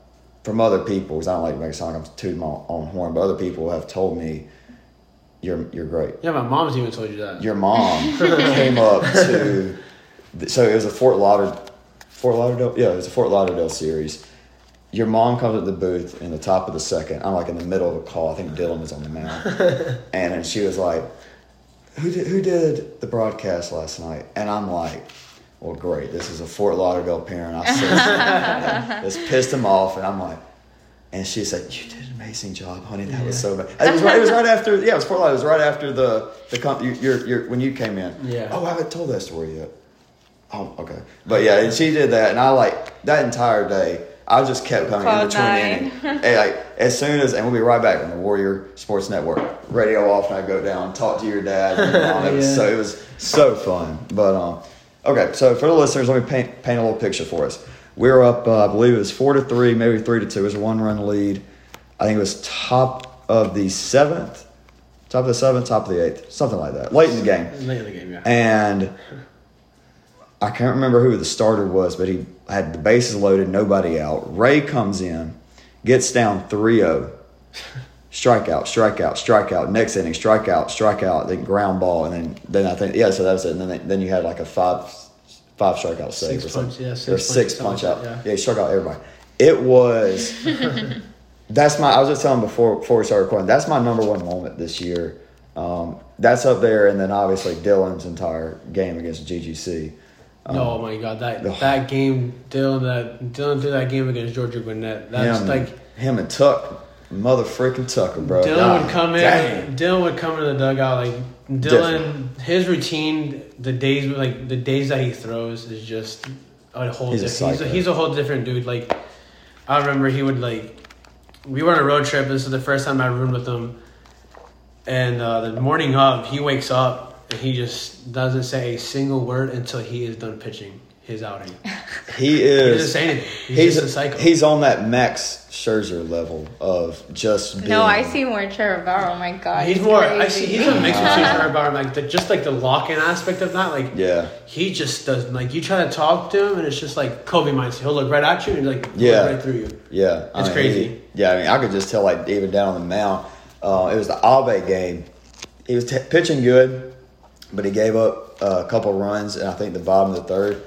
from other people because I don't like making it sound like I'm tooting my own horn, but other people have told me you're you're great. Yeah, my mom's even told you that. Your mom came up to so it was a Fort Lauderdale Fort Lauderdale yeah it was a Fort Lauderdale series. Your mom comes at the booth in the top of the second. I'm like in the middle of a call. I think Dylan was on the mound, and then she was like, "Who did who did the broadcast last night?" And I'm like, "Well, great. This is a Fort Lauderdale parent." I said, "This pissed him off," and I'm like, and she said, "You did an amazing job, honey. That was so bad." It was right. It was right after. Yeah, it was Fort Lauderdale. It was right after the the comp, you, your your when you came in. Yeah. Oh, I haven't told that story yet. Oh, okay. But yeah, and she did that, and I like that entire day. I just kept coming in between nine. innings. And like as soon as, and we'll be right back on the Warrior Sports Network. Radio off, and I go down, talk to your dad. And your mom. It was so it was so fun. But um, okay, so for the listeners, let me paint paint a little picture for us. We were up, uh, I believe it was four to three, maybe three to two. It was a one run lead. I think it was top of the seventh, top of the seventh, top of the eighth, something like that. Late in the game. Late in the game, yeah. And I can't remember who the starter was, but he had the bases loaded, nobody out. Rey comes in, gets down 3 0. Strikeout, strikeout, strikeout. Next inning, strikeout, strikeout. Then ground ball, and then then I think yeah. So that was it. And then then you had like a five five strikeout save Six or something. punch, yeah, or six six punch, out. Yeah. he struck out everybody. It was. that's my. I was just telling before before we started recording. That's my number one moment this year. Um, that's up there, and then obviously Dylan's entire game against GGC. oh my god, that ugh. that game, Dylan, that Dylan did that game against Georgia Gwinnett. That's him, like him and Tuck, mother freaking Tucker, bro. Dylan God would come in. Dylan would come into the dugout like Dylan. His routine, the days like the days that he throws is just a whole. He's a He's, a, he's a whole different dude. Like I remember he would like. We were on a road trip. This is the first time I roomed with him. And uh, the morning of, he wakes up and he just doesn't say a single word until he is done pitching his outing. He He is. doesn't say anything. He's, He's just a psycho. he's on that Max Scherzer level of just being. No, I see more Trevor Bauer. Oh my god, He's more. Crazy. I see. He's a mix between Trevor Bauer and like the, just like the lock-in aspect of that. Like Yeah, he just does. Like you try to talk to him, and it's just like Kobe mindset. He'll look right at you and like Yeah. right through you. yeah. I It's mean, crazy. he- yeah, I mean, I could just tell like even down on the mound. Uh, it was the Ave game. He was t- pitching good, but he gave up uh, a couple runs, and I think the bottom of the third.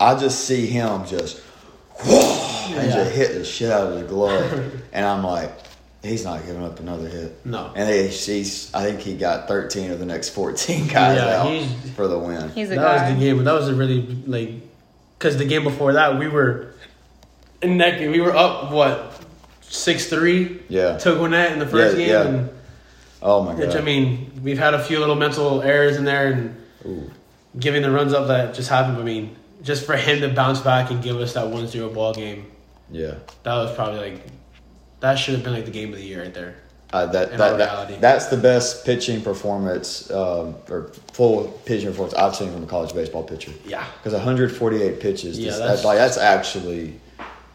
I just see him just, whoa, and just hit the shit out of his glove, and I'm like, he's not giving up another hit. No. and he, he's. I think he got 13 of the next 14 guys Yeah, out he's- for the win. He's a that guy. was the game. But that was a really like, because the game before that we were in that game. We were up what six three. Yeah. To Gwinnett in the first Yeah, game, yeah. and Oh my god! which I mean, we've had a few little mental errors in there and Ooh. giving the runs up that just happened. I mean, just for him to bounce back and give us that 1-0 ball game, yeah. that was probably like that should have been like the game of the year right there. Uh, that, that, that that's the best pitching performance um, or full pitching performance I've seen from a college baseball pitcher. Yeah. because 148 pitches. Yeah, Yeah, that's- that's like that's actually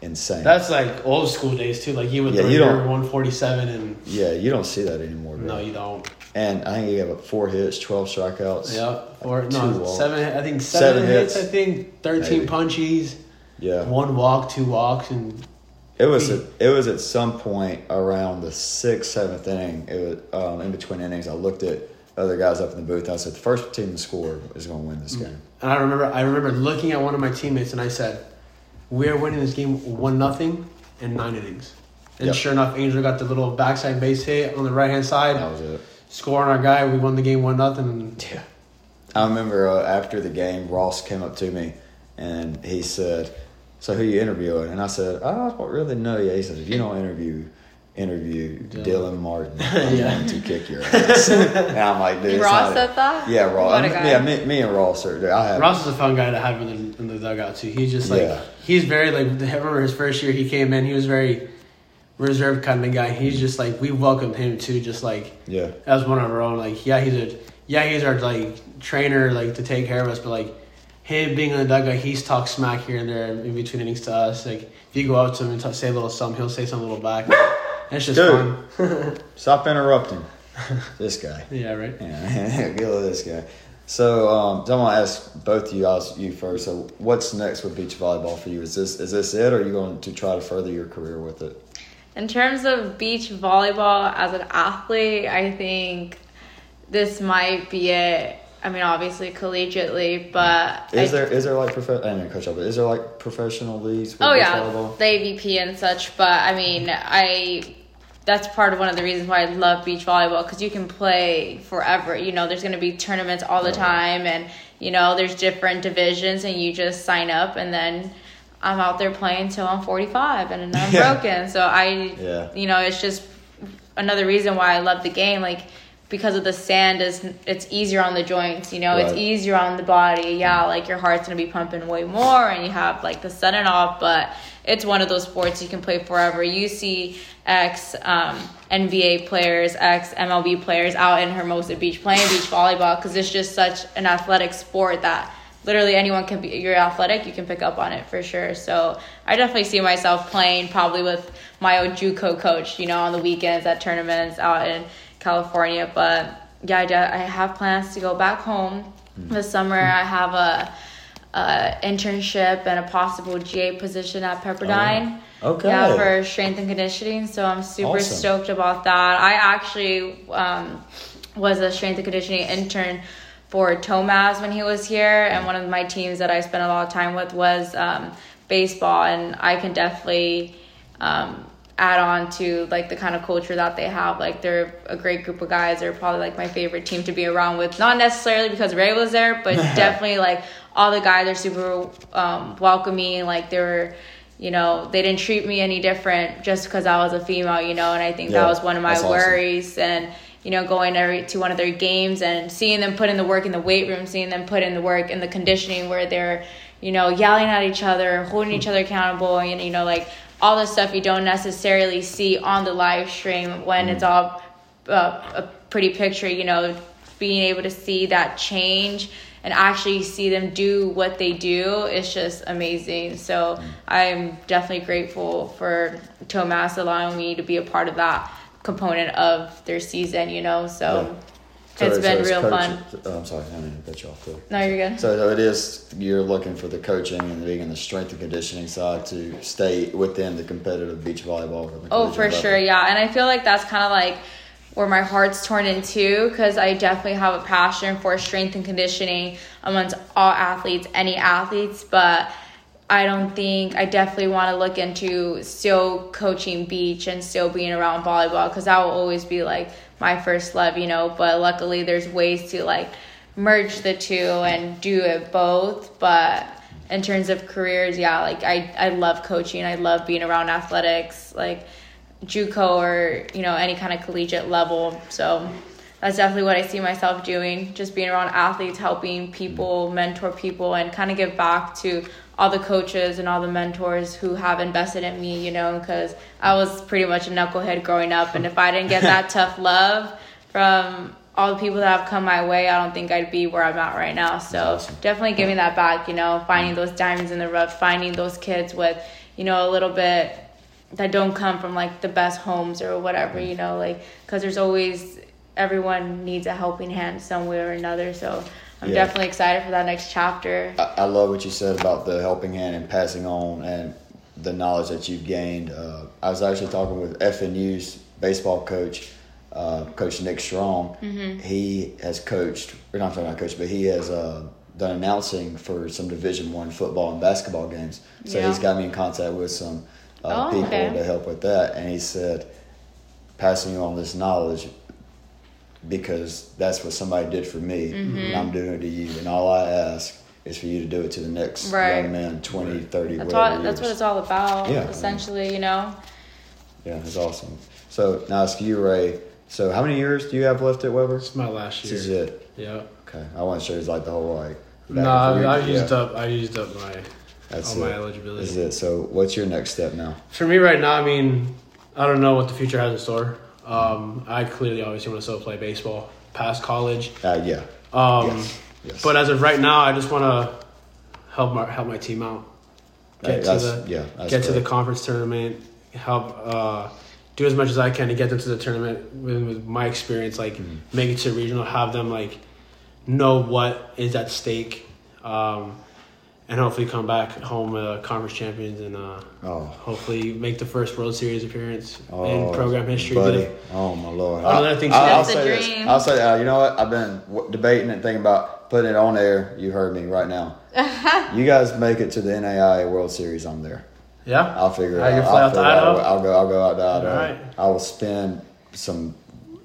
insane. That's like old school days too. Like he would Yeah, throw you don't- 147 and yeah, you don't see that anymore. Bro. no, you don't. And I think he had what, four hits, 12 strikeouts. Yeah, or no, walks. seven. I think seven, Seven hits, hits. I think 13 Maybe. punchies, yeah. one walk, two walks, and It was at, it was at some point around the sixth, seventh inning. It was um, in between innings. I looked at other guys up in the booth. I said, "The first team to score is going to win this game." And I remember, I remember looking at one of my teammates and I said, "We are winning this game one nothing in nine innings." And Yep. sure enough, Angel got the little backside base hit on the right hand side, That was it. Scoring our guy. We won the game one nothing. Yeah. I remember uh, after the game, Ross came up to me and he said, "So who you interviewing?" And I said, "I don't really know yet." He said, "If you don't interview." Interview Dylan Martin. I'm going to kick your ass. and I'm like, dude, Ross not- said that? Yeah, Ross. What a guy. Yeah, me, me and Ross are. I have Ross is a fun guy to have in the, in the dugout too. He's just like Yeah. he's very like. I remember his first year he came in. He was very reserved kind of guy. He's just like we welcomed him too, just like Yeah. as one of our own. Like yeah, he's a yeah he's our like trainer like to take care of us, but like him being in the dugout, he's talked smack here and there in between innings to us. Like if you go up to him and t- say a little something, he'll say something a little back. It's just Dude. fun. Stop interrupting. this guy. yeah, right. Yeah, get this guy. So, um, I'm gonna ask both of you guys, you first. So, what's next with beach volleyball for you? Is this is this it, or are you going to try to further your career with it? In terms of beach volleyball as an athlete, I think this might be it. I mean, obviously collegiately, but Is I- there is there like prof- I didn't coach up, but is there like professional leagues? Oh yeah, volleyball? the AVP and such. But I mean, I that's part of one of the reasons why I love beach volleyball because you can play forever. You know, there's going to be tournaments all the time, and you know, there's different divisions, and you just sign up, and then I'm out there playing till I'm 45 and I'm broken. So I, Yeah. you know, it's just another reason why I love the game. Like because of the sand is it's easier on the joints you know it's easier on the body yeah like your heart's gonna be pumping way more and you have like the sun and off but it's one of those sports you can play forever you see ex um, nba players ex mlb players out in hermosa beach playing beach volleyball because it's just such an athletic sport that literally anyone can be you're athletic you can pick up on it for sure. So i definitely see myself playing probably with my old juco coach you know on the weekends at tournaments out in california. But yeah i, de- I have plans to go back home this summer. I have a, a internship and a possible ga position at pepperdine. Okay. yeah for strength and conditioning. So i'm super Awesome. stoked about that. I actually um, was a strength and conditioning intern for Tomaz when he was here, and one of my teams that I spent a lot of time with was um, baseball, and I can definitely um, add on to like the kind of culture that they have. Like they're a great group of guys. They're probably like my favorite team to be around with. Not necessarily because Rey was there, but definitely like all the guys are super um, welcoming. Like they were. You know, they didn't treat me any different just because I was a female, you know, and I think Yeah, that was one of my that's awesome. worries and you know going every, to one of their games and seeing them put in the work in the weight room seeing them put in the work in the conditioning where they're you know yelling at each other holding each other accountable and you know like all the stuff you don't necessarily see on the live stream when it's all uh, a pretty picture you know being able to see that change and actually see them do what they do is just amazing. So i'm definitely grateful for tomas allowing me to be a part of that component of their season, you know. So So- it's so been real coach- fun. oh, I'm sorry, I didn't cut you off there. No, you're good. So, so it is you're looking for the coaching and being in the strength and conditioning side to stay within the competitive beach volleyball. Oh, for level. sure, yeah. And I feel like that's kind of like where my heart's torn in two because I definitely have a passion for strength and conditioning amongst all athletes, any athletes, but I don't think I definitely want to look into still coaching beach and still being around volleyball because that will always be like my first love, you know. But luckily, there's ways to like merge the two and do it both. But in terms of careers, yeah, like I, I love coaching. I love being around athletics, like JUCO or you know any kind of collegiate level. So that's definitely what I see myself doing. Just being around athletes, helping people, mentor people, and kind of give back to all the coaches and all the mentors who have invested in me, you know, because I was pretty much a knucklehead growing up. And if I didn't get that tough love from all the people that have come my way, I don't think I'd be where I'm at right now. So awesome. definitely giving that back, you know, finding mm-hmm. those diamonds in the rough, finding those kids with, you know, a little bit that don't come from like the best homes or whatever, mm-hmm. you know, like, because there's always, everyone needs a helping hand somewhere or another. So I'm Yeah. definitely excited for that next chapter. I, I love what you said about the helping hand and passing on and the knowledge that you've gained. Uh, I was actually talking with FNU's baseball coach, uh, Coach Nick Strong. He has coached, or not not coached, but he has uh, done announcing for some Division One football and basketball games. So Yeah. he's got me in contact with some uh, Oh, people okay. to help with that. And he said, passing on this knowledge because that's what somebody did for me and I'm doing it to you. And all I ask is for you to do it to the next Right. young man, 20, 30, That's whatever all. That's what it's all about. Yeah. Essentially, you know. Yeah, it's awesome. So now it's you, Rey. So how many years do you have left at Webber? It's my last This year. is it. Yeah. Okay. I want to show you like the whole like. No, back I, I used Yeah, up. I used up my That's all my eligibility. This is it. So what's your next step now? For me right now, I mean, I don't know what the future has in store. Um, I clearly obviously want to still play baseball past college. Uh, yeah. Um, Yes. Yes. But as of right now, I just want to help my help my team out. Get to the yeah, get to the conference tournament. Help uh, do as much as I can to get them to the tournament with, with my experience. Like Mm-hmm. make it to regional, have them like know what is at stake, um, and hopefully come back home uh, conference champions and uh, Oh. hopefully make the first World Series appearance Oh, in program history. buddy. But Oh my lord! Oh, another thing- I'll, I'll That's the say this. dream. I'll say, uh, you know what? I've been w- debating and thinking about putting it on air. You heard me right now. you guys make it to the NAIA World Series. I'm there. yeah, I'll figure it Uh, out. I'll, out figure out. I'll go. I'll go out to Idaho. All right. I will spend some,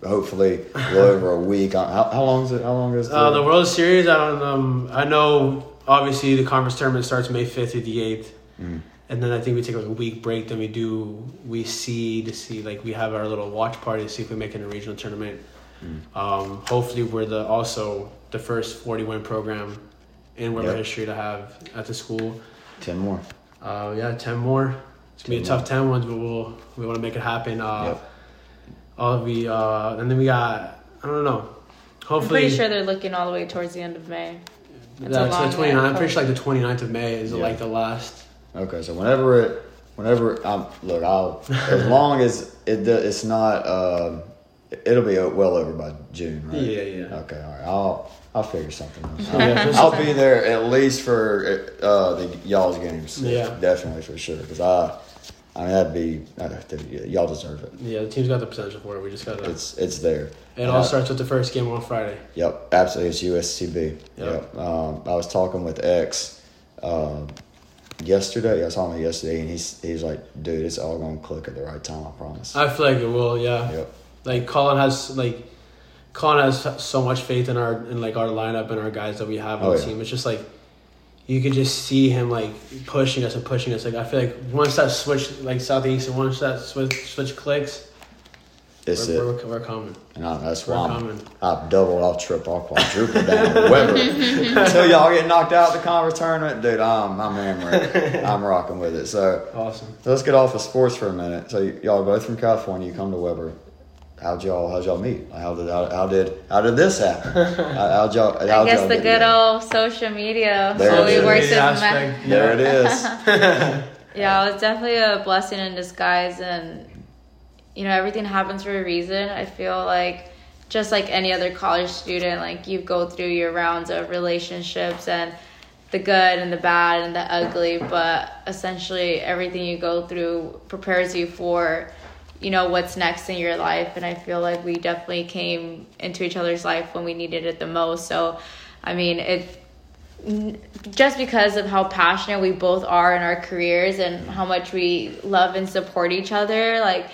hopefully, a little over a week. How, how long is it? How long is Uh, the World Series, I don't. Um, I know obviously the conference tournament starts May fifth through the eighth, Mm. and then I think we take like a week break. Then we do we see to see like we have our little watch party to see if we make it in a regional tournament. Mm. Um, hopefully, we're the also the first forty win program in Webber Yep. history to have at the school. ten more. Uh, yeah, ten more. It's gonna be a 10 tough ten ones, but we'll we want to make it happen. Uh, Yep. All we uh, and then we got I don't know. Hopefully, I'm Hopefully, pretty sure they're looking all the way towards the end of May. It's a That's long the 29th. I'm pretty sure like the 29th of May is Yeah. like the last. Okay, so whenever it, whenever I'm look, I'll as long as it do- it's not, um, it'll be well over by June, right? Yeah, yeah. Okay, all right. I'll I'll figure something. out. Yeah, just- I'll be there at least for uh, the y'all's games. Yeah. definitely for sure. Because I, I mean that'd be y'all deserve it. Yeah, the team's got the potential for it. We just gotta. It's it's there. it all Uh, starts with the first game on Friday. Yep, absolutely. It's USCB. Yep. Yep. Um, I was talking with X um, yesterday. I saw him yesterday, and he's he's like, "Dude, it's all gonna click at the right time. I promise." I feel like it will. Yeah. Yep. Like Colin has like, Colin has so much faith in our in like our lineup and our guys that we have on Oh, the yeah. team. It's just like. You could just see him like pushing us and pushing us. Like I feel like once that switch, like southeast, and once that switch switch clicks, It's we're, it, we're, we're coming. and I, that's We're why I'm, I've doubled, I'll triple, I'll quadruple down with Webber until y'all get knocked out of the conference tournament, dude. I'm I'm hammering, I'm rocking with it. So Awesome. let's get off of sports for a minute. So y- y'all both from California, you come to Webber. How'd y'all how'd y'all meet? How did how, how did how did this happen? How, how'd y'all? How'd I guess y'all the good together? old social media There it works Media its ma- aspect, There it is. Yeah, it was definitely a blessing in disguise, and you know everything happens for a reason. I feel like just like any other college student, like you go through your rounds of relationships and the good and the bad and the ugly, but essentially everything you go through prepares you for you know what's next in your life and i feel like we definitely came into each other's life when we needed it the most so i mean it just because of how passionate we both are in our careers and how much we love and support each other like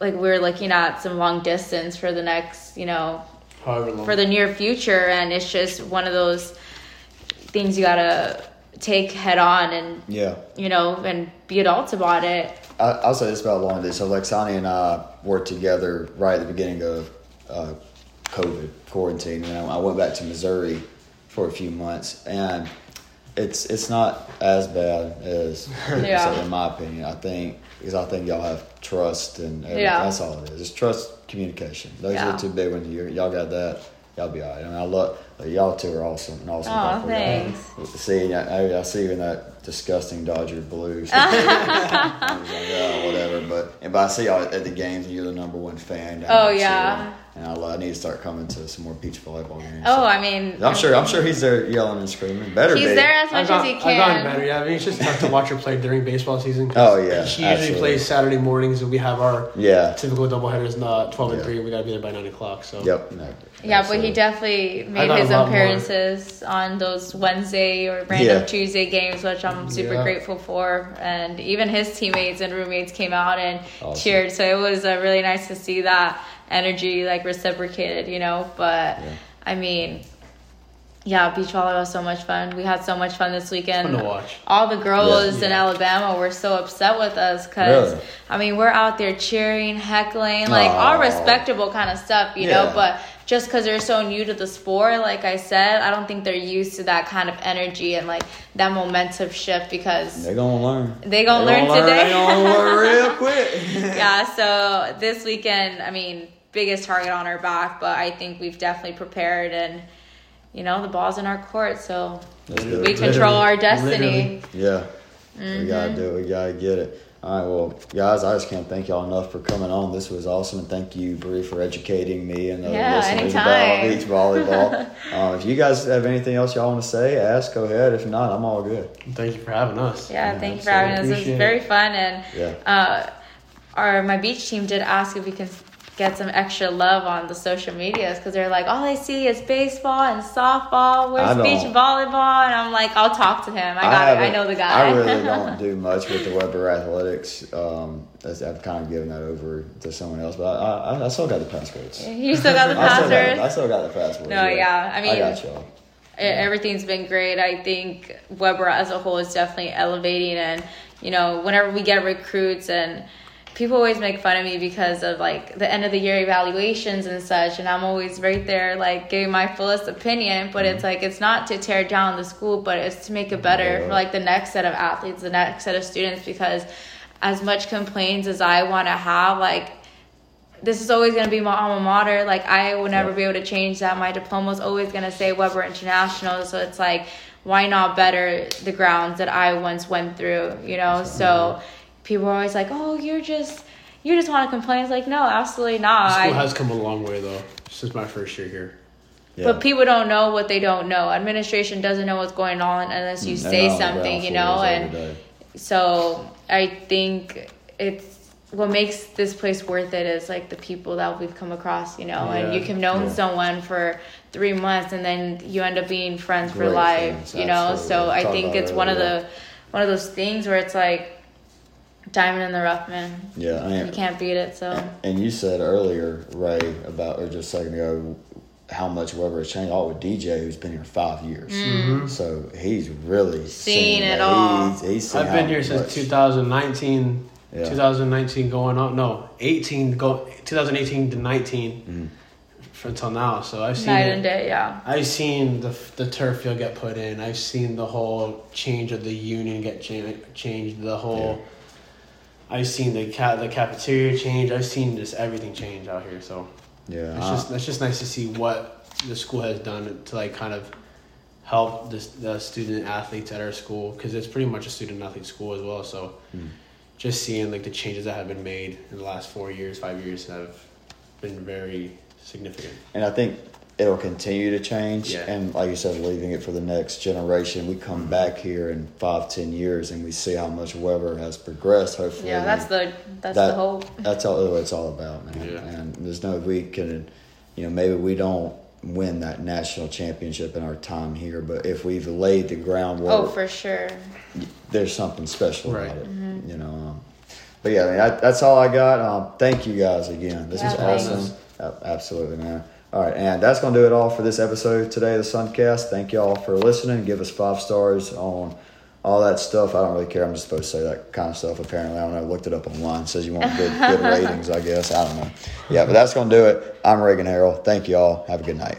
like we're looking at some long distance for the next you know However long. for the near future and it's just one of those things you gotta take head on and Yeah. you know and be adults about it I, I'll say this about long distance. So Lexani and I worked together right at the beginning of uh, COVID quarantine, and I, I went back to Missouri for a few months, and it's it's not as bad as Yeah. so in my opinion. I think because I think y'all have trust and everything. Yeah. that's all it is. It's trust, communication. Those Yeah. are the two big ones. You y'all got that. Y'all be alright. I mean, I love y'all two are awesome and awesome. Y'all. thanks. See, I, I see you in that disgusting Dodger blue. So I was like, oh, whatever. But and but I see y'all at the games, and you're the number one fan. Oh, yeah. Cheering. And I, love- I need to start coming to some more beach volleyball games. Oh, So- I mean, I'm sure. I'm sure he's there yelling and screaming. Better he's be. there as I've, much as got, he I've gotten better. Yeah, I mean it's just tough to watch her play during baseball season. Oh, yeah, she usually absolutely. plays Saturday mornings, and we have our Yeah. typical doubleheaders. Not twelve and Yeah. three. We gotta be there by nine o'clock. So Yep. No, Yeah, but he definitely made his lot more. appearances on those Wednesday or random Yeah. Tuesday games, which I'm super Yeah. grateful for. And even his teammates and roommates came out and Awesome. cheered. So it was uh, really nice to see that energy like reciprocated, you know. But Yeah. I mean, yeah, beach volleyball was so much fun. We had so much fun this weekend. fun to watch. All the girls Yeah. in Alabama were so upset with us because Really? I mean we're out there cheering, heckling, like all respectable kind of stuff, you know. But just because they're so new to the sport, like I said, I don't think they're used to that kind of energy and like that momentum shift because They're gonna learn. They gonna learn today. They gonna learn real quick. yeah. So this weekend, I mean, biggest target on our back, but I think we've definitely prepared and. You know the ball's in our court, so That's we control our destiny. Literally. Yeah. We Mm-hmm. gotta do it. We gotta get it. All right, well, guys, I just can't thank y'all enough for coming on. This was awesome, and thank you, Bri, for educating me and the Yeah, listeners anytime. about beach volleyball. uh, if you guys have anything else y'all want to say, ask. Go ahead. If not, I'm all good. Thank you for having us. Yeah, Yeah, thank you for absolutely. having us. It was very fun, and Yeah. uh, our my beach team did ask if we can get some extra love on the social medias because they're like, all I see is baseball and softball. I Where's beach volleyball? And I'm like, I'll talk to him. I got it. I know the guy. I really don't do much with the Webber Athletics. Um, I've kind of given that over to someone else, but I, I, I still got the passwords. you still got the I still got, passwords. I still got the passwords. No, yeah, I mean- I got y'all. E- everything's been great. I think Webber as a whole is definitely elevating, and you know, whenever we get recruits and people always make fun of me because of like the end of the year evaluations and such, and I'm always right there like giving my fullest opinion. But it's mm-hmm. like it's not to tear down the school, but it's to make it better Yeah. for like the next set of athletes, the next set of students, because as much complaints as I want to have, like this is always going to be my alma mater. Like I will never Yeah. be able to change that. My diploma is always going to say Webber International. So it's like, why not better the grounds that I once went through? You know. So people are always like, oh, you're just you just want to complain. It's like, no, absolutely not. School has come a long way though since my first year here. Yeah. But people don't know what they don't know. Administration doesn't know what's going on unless you mm, They're say not on the something, you know. And so I think it's what makes this place worth it is like the people that we've come across, you know, and you can know yeah. someone for three months and then you end up being friends for life, friends, you know. So absolutely. I think it's that one of the one of those things where it's like diamond in the rough, man. Yeah, I mean, You can't beat it. So And you said earlier, Rey, about or just a second ago, how much Webber has changed. All with DJ, who's been here five years, so he's really Mm. Seen seen it all. He's, he's seen I've been how here since much- 2019. Yeah. 2019 going on. No, 18 go 2018 to 19 Mm-hmm. until now. So I've seen night it. and day, yeah. I've seen the the turf field get put in. I've seen the whole change of the union get cha- changed. The whole. I've seen the ca- the cafeteria change. I've seen just everything change out here. So Yeah, it's just it's just nice to see what the school has done to like kind of help the the student athletes at our school because it's pretty much a student athlete school as well. So Hmm. just seeing like the changes that have been made in the last four years, five years have been very significant. and I think it'll continue to change. Yeah. And like you said, leaving it for the next generation. We come back here in five, ten years, and we see how much Webber has progressed. Hopefully, Yeah, that's the that's that- the hope. That's all what it's all about, man. Yeah. And there's no we can, you know, maybe we don't win that national championship in our time here, but if we've laid the groundwork, Oh, for sure. there's something special Right. about it, Mm-hmm. you know. Um, but yeah, I mean, that, that's all I got. Um, thank you guys again. This Yeah, is thanks. awesome. Uh, absolutely, man. All right, and that's gonna do it all for this episode today of the Suncast. Thank y'all for listening. Give us five stars on all that stuff. I don't really care. I'm just supposed to say that kind of stuff. Apparently, I don't know. I looked it up online. It says you want good, good ratings. I guess I don't know. Yeah, but that's gonna do it. I'm Reagan Harrell. Thank you all. Have a good night.